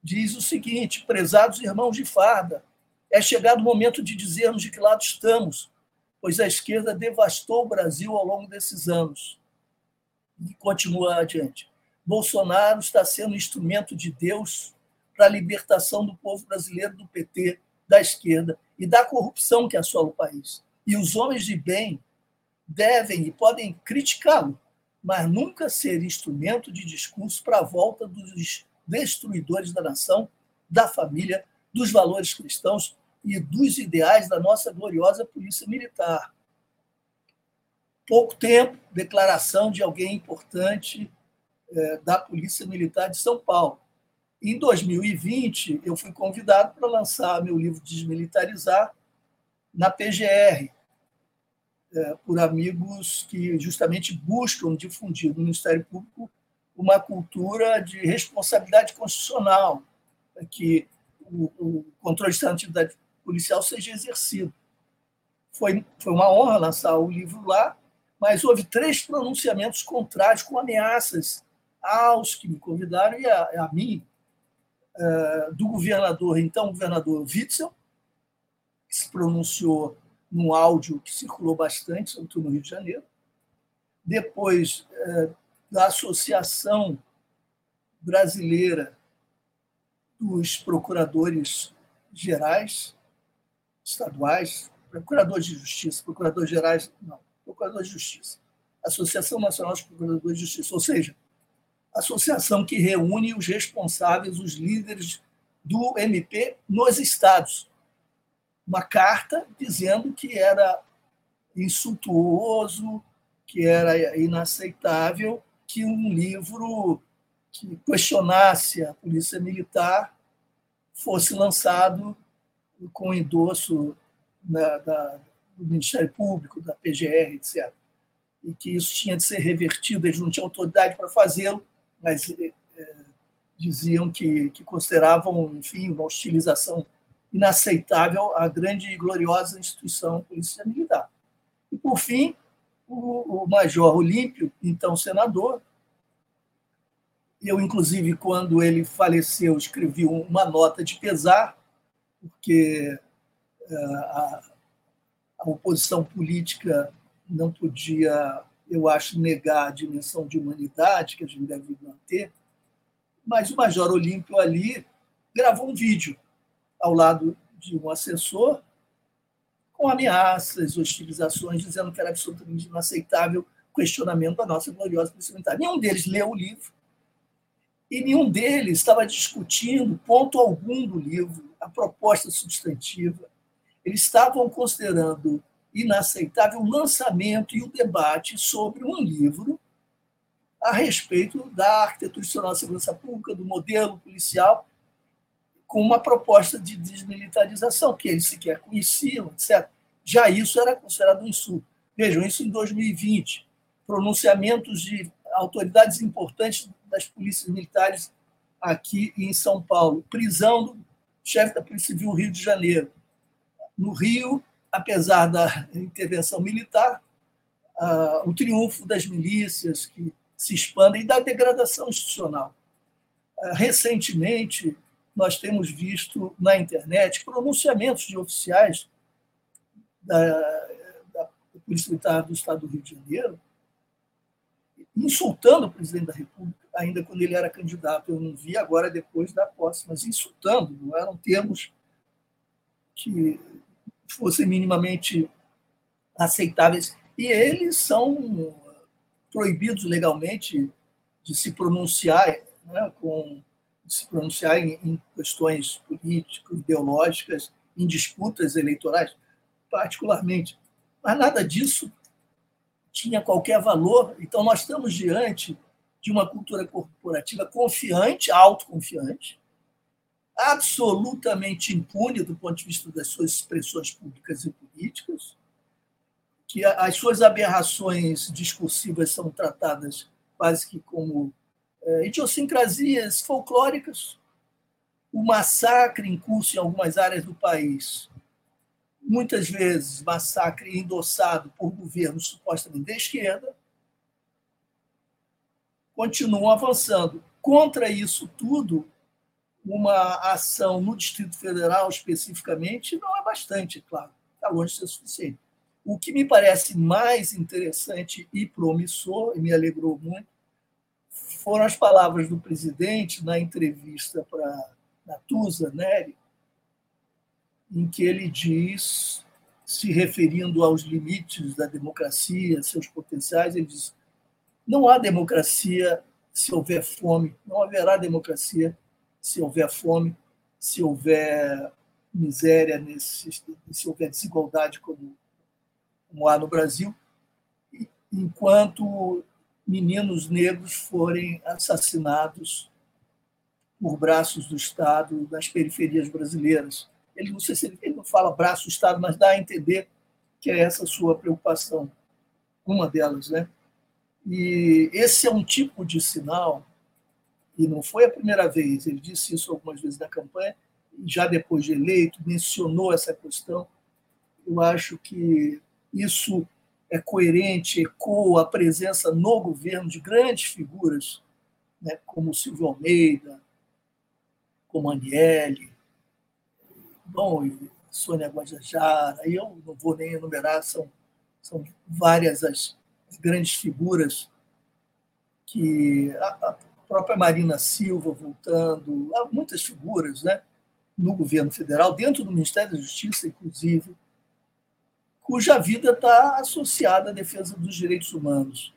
diz o seguinte: prezados irmãos de farda, é chegado o momento de dizermos de que lado estamos, pois a esquerda devastou o Brasil ao longo desses anos. E continua adiante. Bolsonaro está sendo instrumento de Deus para a libertação do povo brasileiro do PT, da esquerda e da corrupção que assola o país. E os homens de bem devem e podem criticá-lo, mas nunca ser instrumento de discurso para a volta dos destruidores da nação, da família, dos valores cristãos e dos ideais da nossa gloriosa polícia militar. Pouco tempo, declaração de alguém importante é, da Polícia Militar de São Paulo. Em 2020, eu fui convidado para lançar meu livro Desmilitarizar na PGR, é, por amigos que justamente buscam difundir no Ministério Público uma cultura de responsabilidade constitucional, que o, controle de atividade policial seja exercido. Foi, foi uma honra lançar o livro lá, mas houve três pronunciamentos contrários, com ameaças aos que me convidaram e a mim, uh, do governador, então governador Witzel, que se pronunciou num áudio que circulou bastante, sobretudo no Rio de Janeiro. Depois, uh, da Associação Brasileira dos Procuradores Gerais, estaduais, procuradores de justiça, procuradores gerais, não, procuradores de justiça, Associação Nacional dos Procuradores de Justiça, ou seja, associação que reúne os responsáveis, os líderes do MP nos estados. Uma carta dizendo que era insultuoso, que era inaceitável que um livro que questionasse a polícia militar fosse lançado com endosso da, da, do Ministério Público, da PGR, etc. E que isso tinha de ser revertido, eles não tinham autoridade para fazê-lo, mas é, diziam que, que consideravam, enfim, uma hostilização inaceitável à grande e gloriosa instituição polícia militar. E, por fim, o, o Major Olímpio, então senador, eu, inclusive, quando ele faleceu, escrevi uma nota de pesar, porque é, a, a oposição política não podia eu acho, negar a dimensão de humanidade que a gente deve manter, mas o Major Olímpio ali gravou um vídeo ao lado de um assessor com ameaças, hostilizações, dizendo que era absolutamente inaceitável questionamento da nossa gloriosa militar. Nenhum deles leu o livro e nenhum deles estava discutindo ponto algum do livro, a proposta substantiva. Eles estavam considerando inaceitável o lançamento e o debate sobre um livro a respeito da arquitetura institucional da segurança pública, do modelo policial, com uma proposta de desmilitarização, que eles sequer conheciam, etc. Já isso era considerado um insulto. Vejam, isso em 2020. Pronunciamentos de autoridades importantes das polícias militares aqui em São Paulo. Prisão do chefe da Polícia Civil Rio de Janeiro. No Rio, apesar da intervenção militar, o triunfo das milícias que se expandem e da degradação institucional. Recentemente, nós temos visto na internet pronunciamentos de oficiais da, da Polícia Militar do Estado do Rio de Janeiro insultando o presidente da República, ainda quando ele era candidato. Eu não vi agora depois da posse, mas insultando, não eram termos que fossem minimamente aceitáveis. E eles são proibidos legalmente de se pronunciar, né, com, de se pronunciar em, em questões políticas, ideológicas, em disputas eleitorais, particularmente. Mas nada disso tinha qualquer valor. Então, nós estamos diante de uma cultura corporativa confiante, autoconfiante, absolutamente impune do ponto de vista das suas expressões públicas e políticas, que as suas aberrações discursivas são tratadas quase que como é, idiosincrasias folclóricas, o massacre em curso em algumas áreas do país, muitas vezes massacre endossado por governos supostamente da esquerda, continuam avançando. Contra isso tudo, uma ação no Distrito Federal, especificamente, não é bastante, claro, está longe de ser suficiente. O que me parece mais interessante e promissor, e me alegrou muito, foram as palavras do presidente na entrevista para Natuza Neri, em que ele diz, se referindo aos limites da democracia, seus potenciais, ele diz: não há democracia se houver fome, não haverá democracia se houver fome, se houver miséria, nesse, se houver desigualdade como, como há no Brasil, enquanto meninos negros forem assassinados por braços do Estado nas periferias brasileiras. Ele não se ele, não fala braço do Estado, mas dá a entender que é essa sua preocupação, uma delas, né? E esse é um tipo de sinal e não foi a primeira vez, ele disse isso algumas vezes na campanha, já depois de eleito, mencionou essa questão. Eu acho que isso é coerente, ecoa a presença no governo de grandes figuras, né, como Silvio Almeida, como Aniele, bom, Sônia Guajajara, eu não vou nem enumerar, são, são várias as, as grandes figuras que a, a, própria Marina Silva voltando, há muitas figuras né, no governo federal, dentro do Ministério da Justiça, inclusive, cuja vida está associada à defesa dos direitos humanos.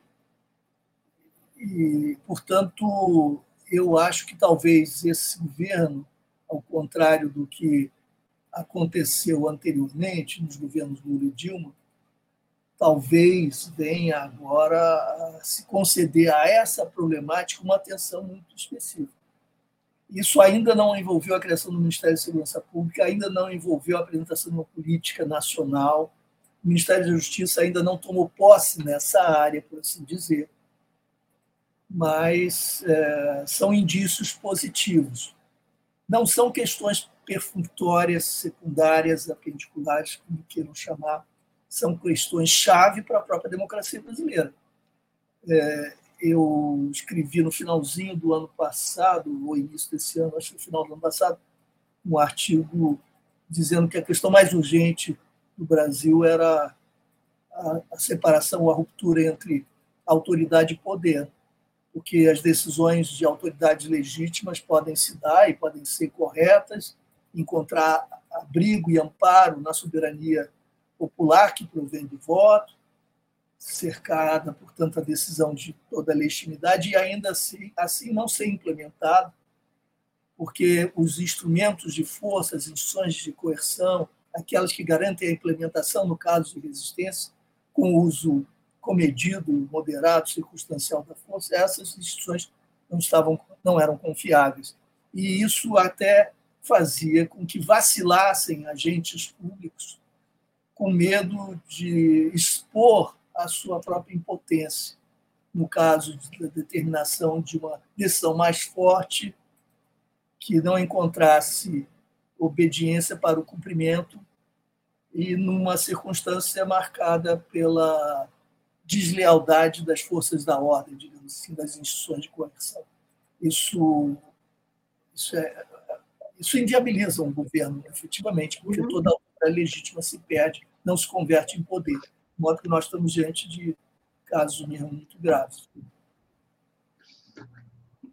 E, portanto, eu acho que talvez esse governo, ao contrário do que aconteceu anteriormente nos governos Lula e Dilma, talvez venha agora se conceder a essa problemática uma atenção muito específica. Isso ainda não envolveu a criação do Ministério da Segurança Pública, ainda não envolveu a apresentação de uma política nacional, o Ministério da Justiça ainda não tomou posse nessa área, por assim dizer, mas é, são indícios positivos. Não são questões perfunctórias, secundárias, apendiculares, como queiram chamar, são questões-chave para a própria democracia brasileira. É, eu escrevi no finalzinho do ano passado, ou início desse ano, acho que no final do ano passado, um artigo dizendo que a questão mais urgente do Brasil era a, a separação, a ruptura entre autoridade e poder, porque as decisões de autoridades legítimas podem se dar e podem ser corretas, encontrar abrigo e amparo na soberania popular que provém do voto, cercada, portanto, a decisão de toda legitimidade e ainda assim, assim não ser implementada, porque os instrumentos de força, as instituições de coerção, aquelas que garantem a implementação no caso de resistência, com uso comedido, moderado, circunstancial da força, essas instituições não estavam, não eram confiáveis. E isso até fazia com que vacilassem agentes públicos com medo de expor a sua própria impotência no caso da determinação de uma decisão mais forte que não encontrasse obediência para o cumprimento e numa circunstância marcada pela deslealdade das forças da ordem, digamos assim, das instituições de coerção. Isso, isso, é, isso inviabiliza um governo, efetivamente, porque uhum. toda a legítima se perde, não se converte em poder. De modo que nós estamos diante de casos mesmo muito graves.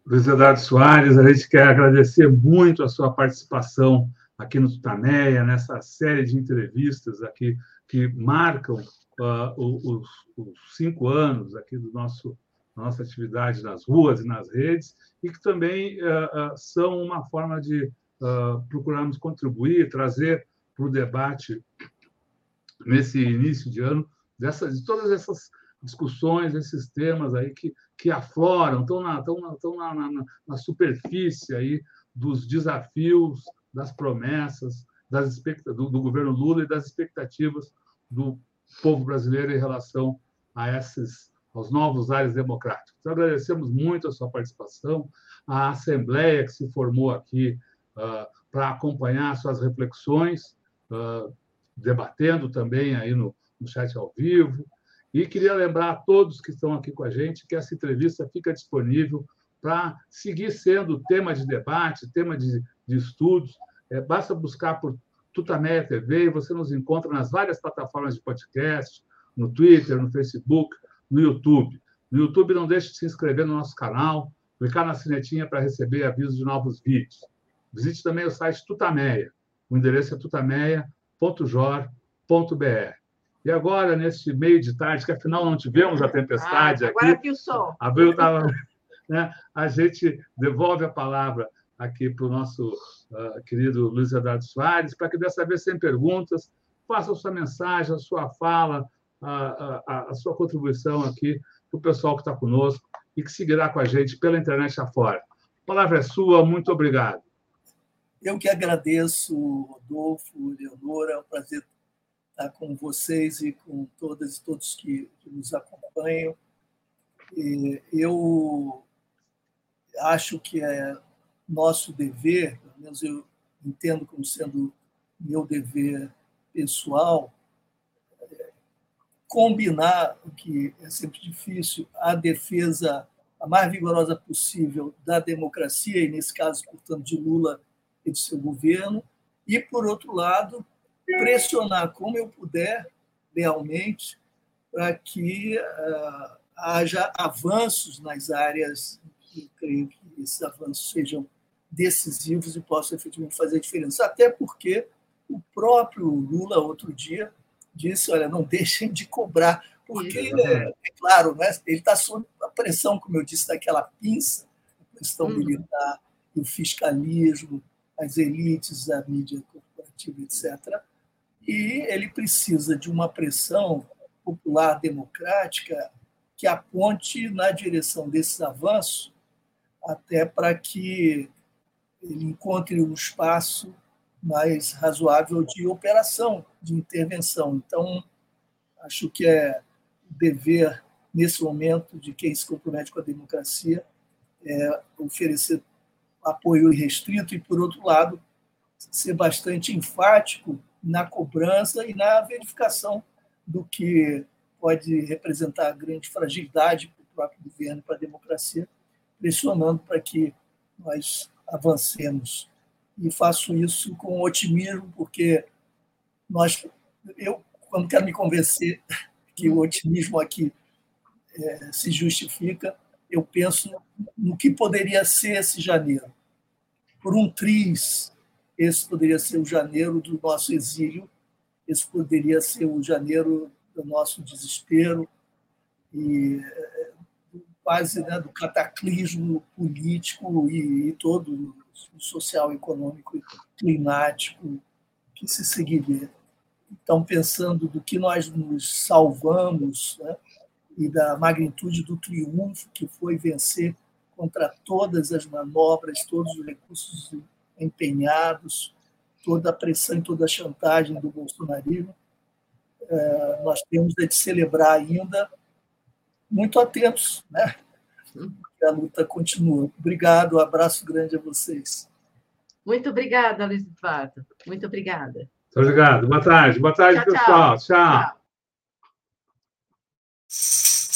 Luiz Eduardo Soares, a gente quer agradecer muito a sua participação aqui no Tutameia, nessa série de entrevistas aqui que marcam uh, os, os, cinco anos aqui do nosso nossa atividade nas ruas e nas redes e que também uh, uh, são uma forma de procurarmos contribuir, trazer para o debate nesse início de ano dessas, de todas essas discussões, esses temas aí que, que afloram, estão na, estão na, estão na, na, na superfície aí dos desafios das promessas das do, do governo Lula e das expectativas do povo brasileiro em relação a esses aos novos ares democráticos. Então, agradecemos muito a sua participação, a assembleia que se formou aqui uh, para acompanhar suas reflexões, uh, debatendo também aí no, no chat ao vivo. E queria lembrar a todos que estão aqui com a gente que essa entrevista fica disponível para seguir sendo tema de debate, tema de, de estudos é, basta buscar por Tutameia TV e você nos encontra nas várias plataformas de podcast, no Twitter, no Facebook, no YouTube. No YouTube, não deixe de se inscrever no nosso canal, clicar na sinetinha para receber avisos de novos vídeos. Visite também o site Tutameia. O endereço é tutameia.jor.br. E agora, neste meio de tarde, que afinal não tivemos a tempestade ah, agora aqui. Agora que o sol. Abriu, tava, [LAUGHS] né, a gente devolve a palavra aqui para o nosso uh, querido Luiz Eduardo Soares, para que dessa vez, sem perguntas, faça a sua mensagem, a sua fala, a, a, a sua contribuição aqui para o pessoal que está conosco e que seguirá com a gente pela internet afora. A palavra é sua, muito obrigado. Eu que agradeço, Rodolfo, Leonora, é um prazer estar com vocês e com todas e todos que, que nos acompanham. E eu acho que é nosso dever, pelo menos eu, entendo como sendo meu dever pessoal, combinar, o que é sempre difícil, a defesa a mais vigorosa possível da democracia, e nesse caso, portanto, de Lula e de seu governo, e, por outro lado, pressionar como eu puder, lealmente, para que uh, haja avanços nas áreas que creio que esses avanços sejam decisivos e possam efetivamente fazer diferença. Até porque o próprio Lula, outro dia, disse: olha, não deixem de cobrar, porque, é, é claro, né, ele está sob a pressão, como eu disse, daquela pinça, a questão uhum. militar, o fiscalismo, as elites, a mídia corporativa, etc. E ele precisa de uma pressão popular democrática que aponte na direção desses avanços, até para que ele encontre um espaço mais razoável de operação, de intervenção. Então, acho que é dever, nesse momento, de quem se compromete com a democracia, é oferecer apoio irrestrito e, por outro lado, ser bastante enfático na cobrança e na verificação do que pode representar grande fragilidade para o próprio governo, para a democracia, pressionando para que nós avancemos. E faço isso com otimismo, porque nós, eu, quando quero me convencer [LAUGHS] que o otimismo aqui é, se justifica, eu penso no que poderia ser esse janeiro. Por um triz, esse poderia ser o janeiro do nosso exílio, esse poderia ser o janeiro do nosso desespero e é, quase né, do cataclismo político e, e todo social, econômico e climático que se seguiria. Então, pensando do que nós nos salvamos né, e da magnitude do triunfo que foi vencer contra todas as manobras, todos os recursos empenhados, toda a pressão e toda a chantagem do bolsonarismo, é, nós temos de celebrar ainda muito atentos, né? Que a luta continua. Obrigado, um abraço grande a vocês. Muito obrigada, Luiz Eduardo. Muito obrigada. Obrigado. Boa tarde. Boa tarde, tchau, pessoal. tchau. tchau. tchau.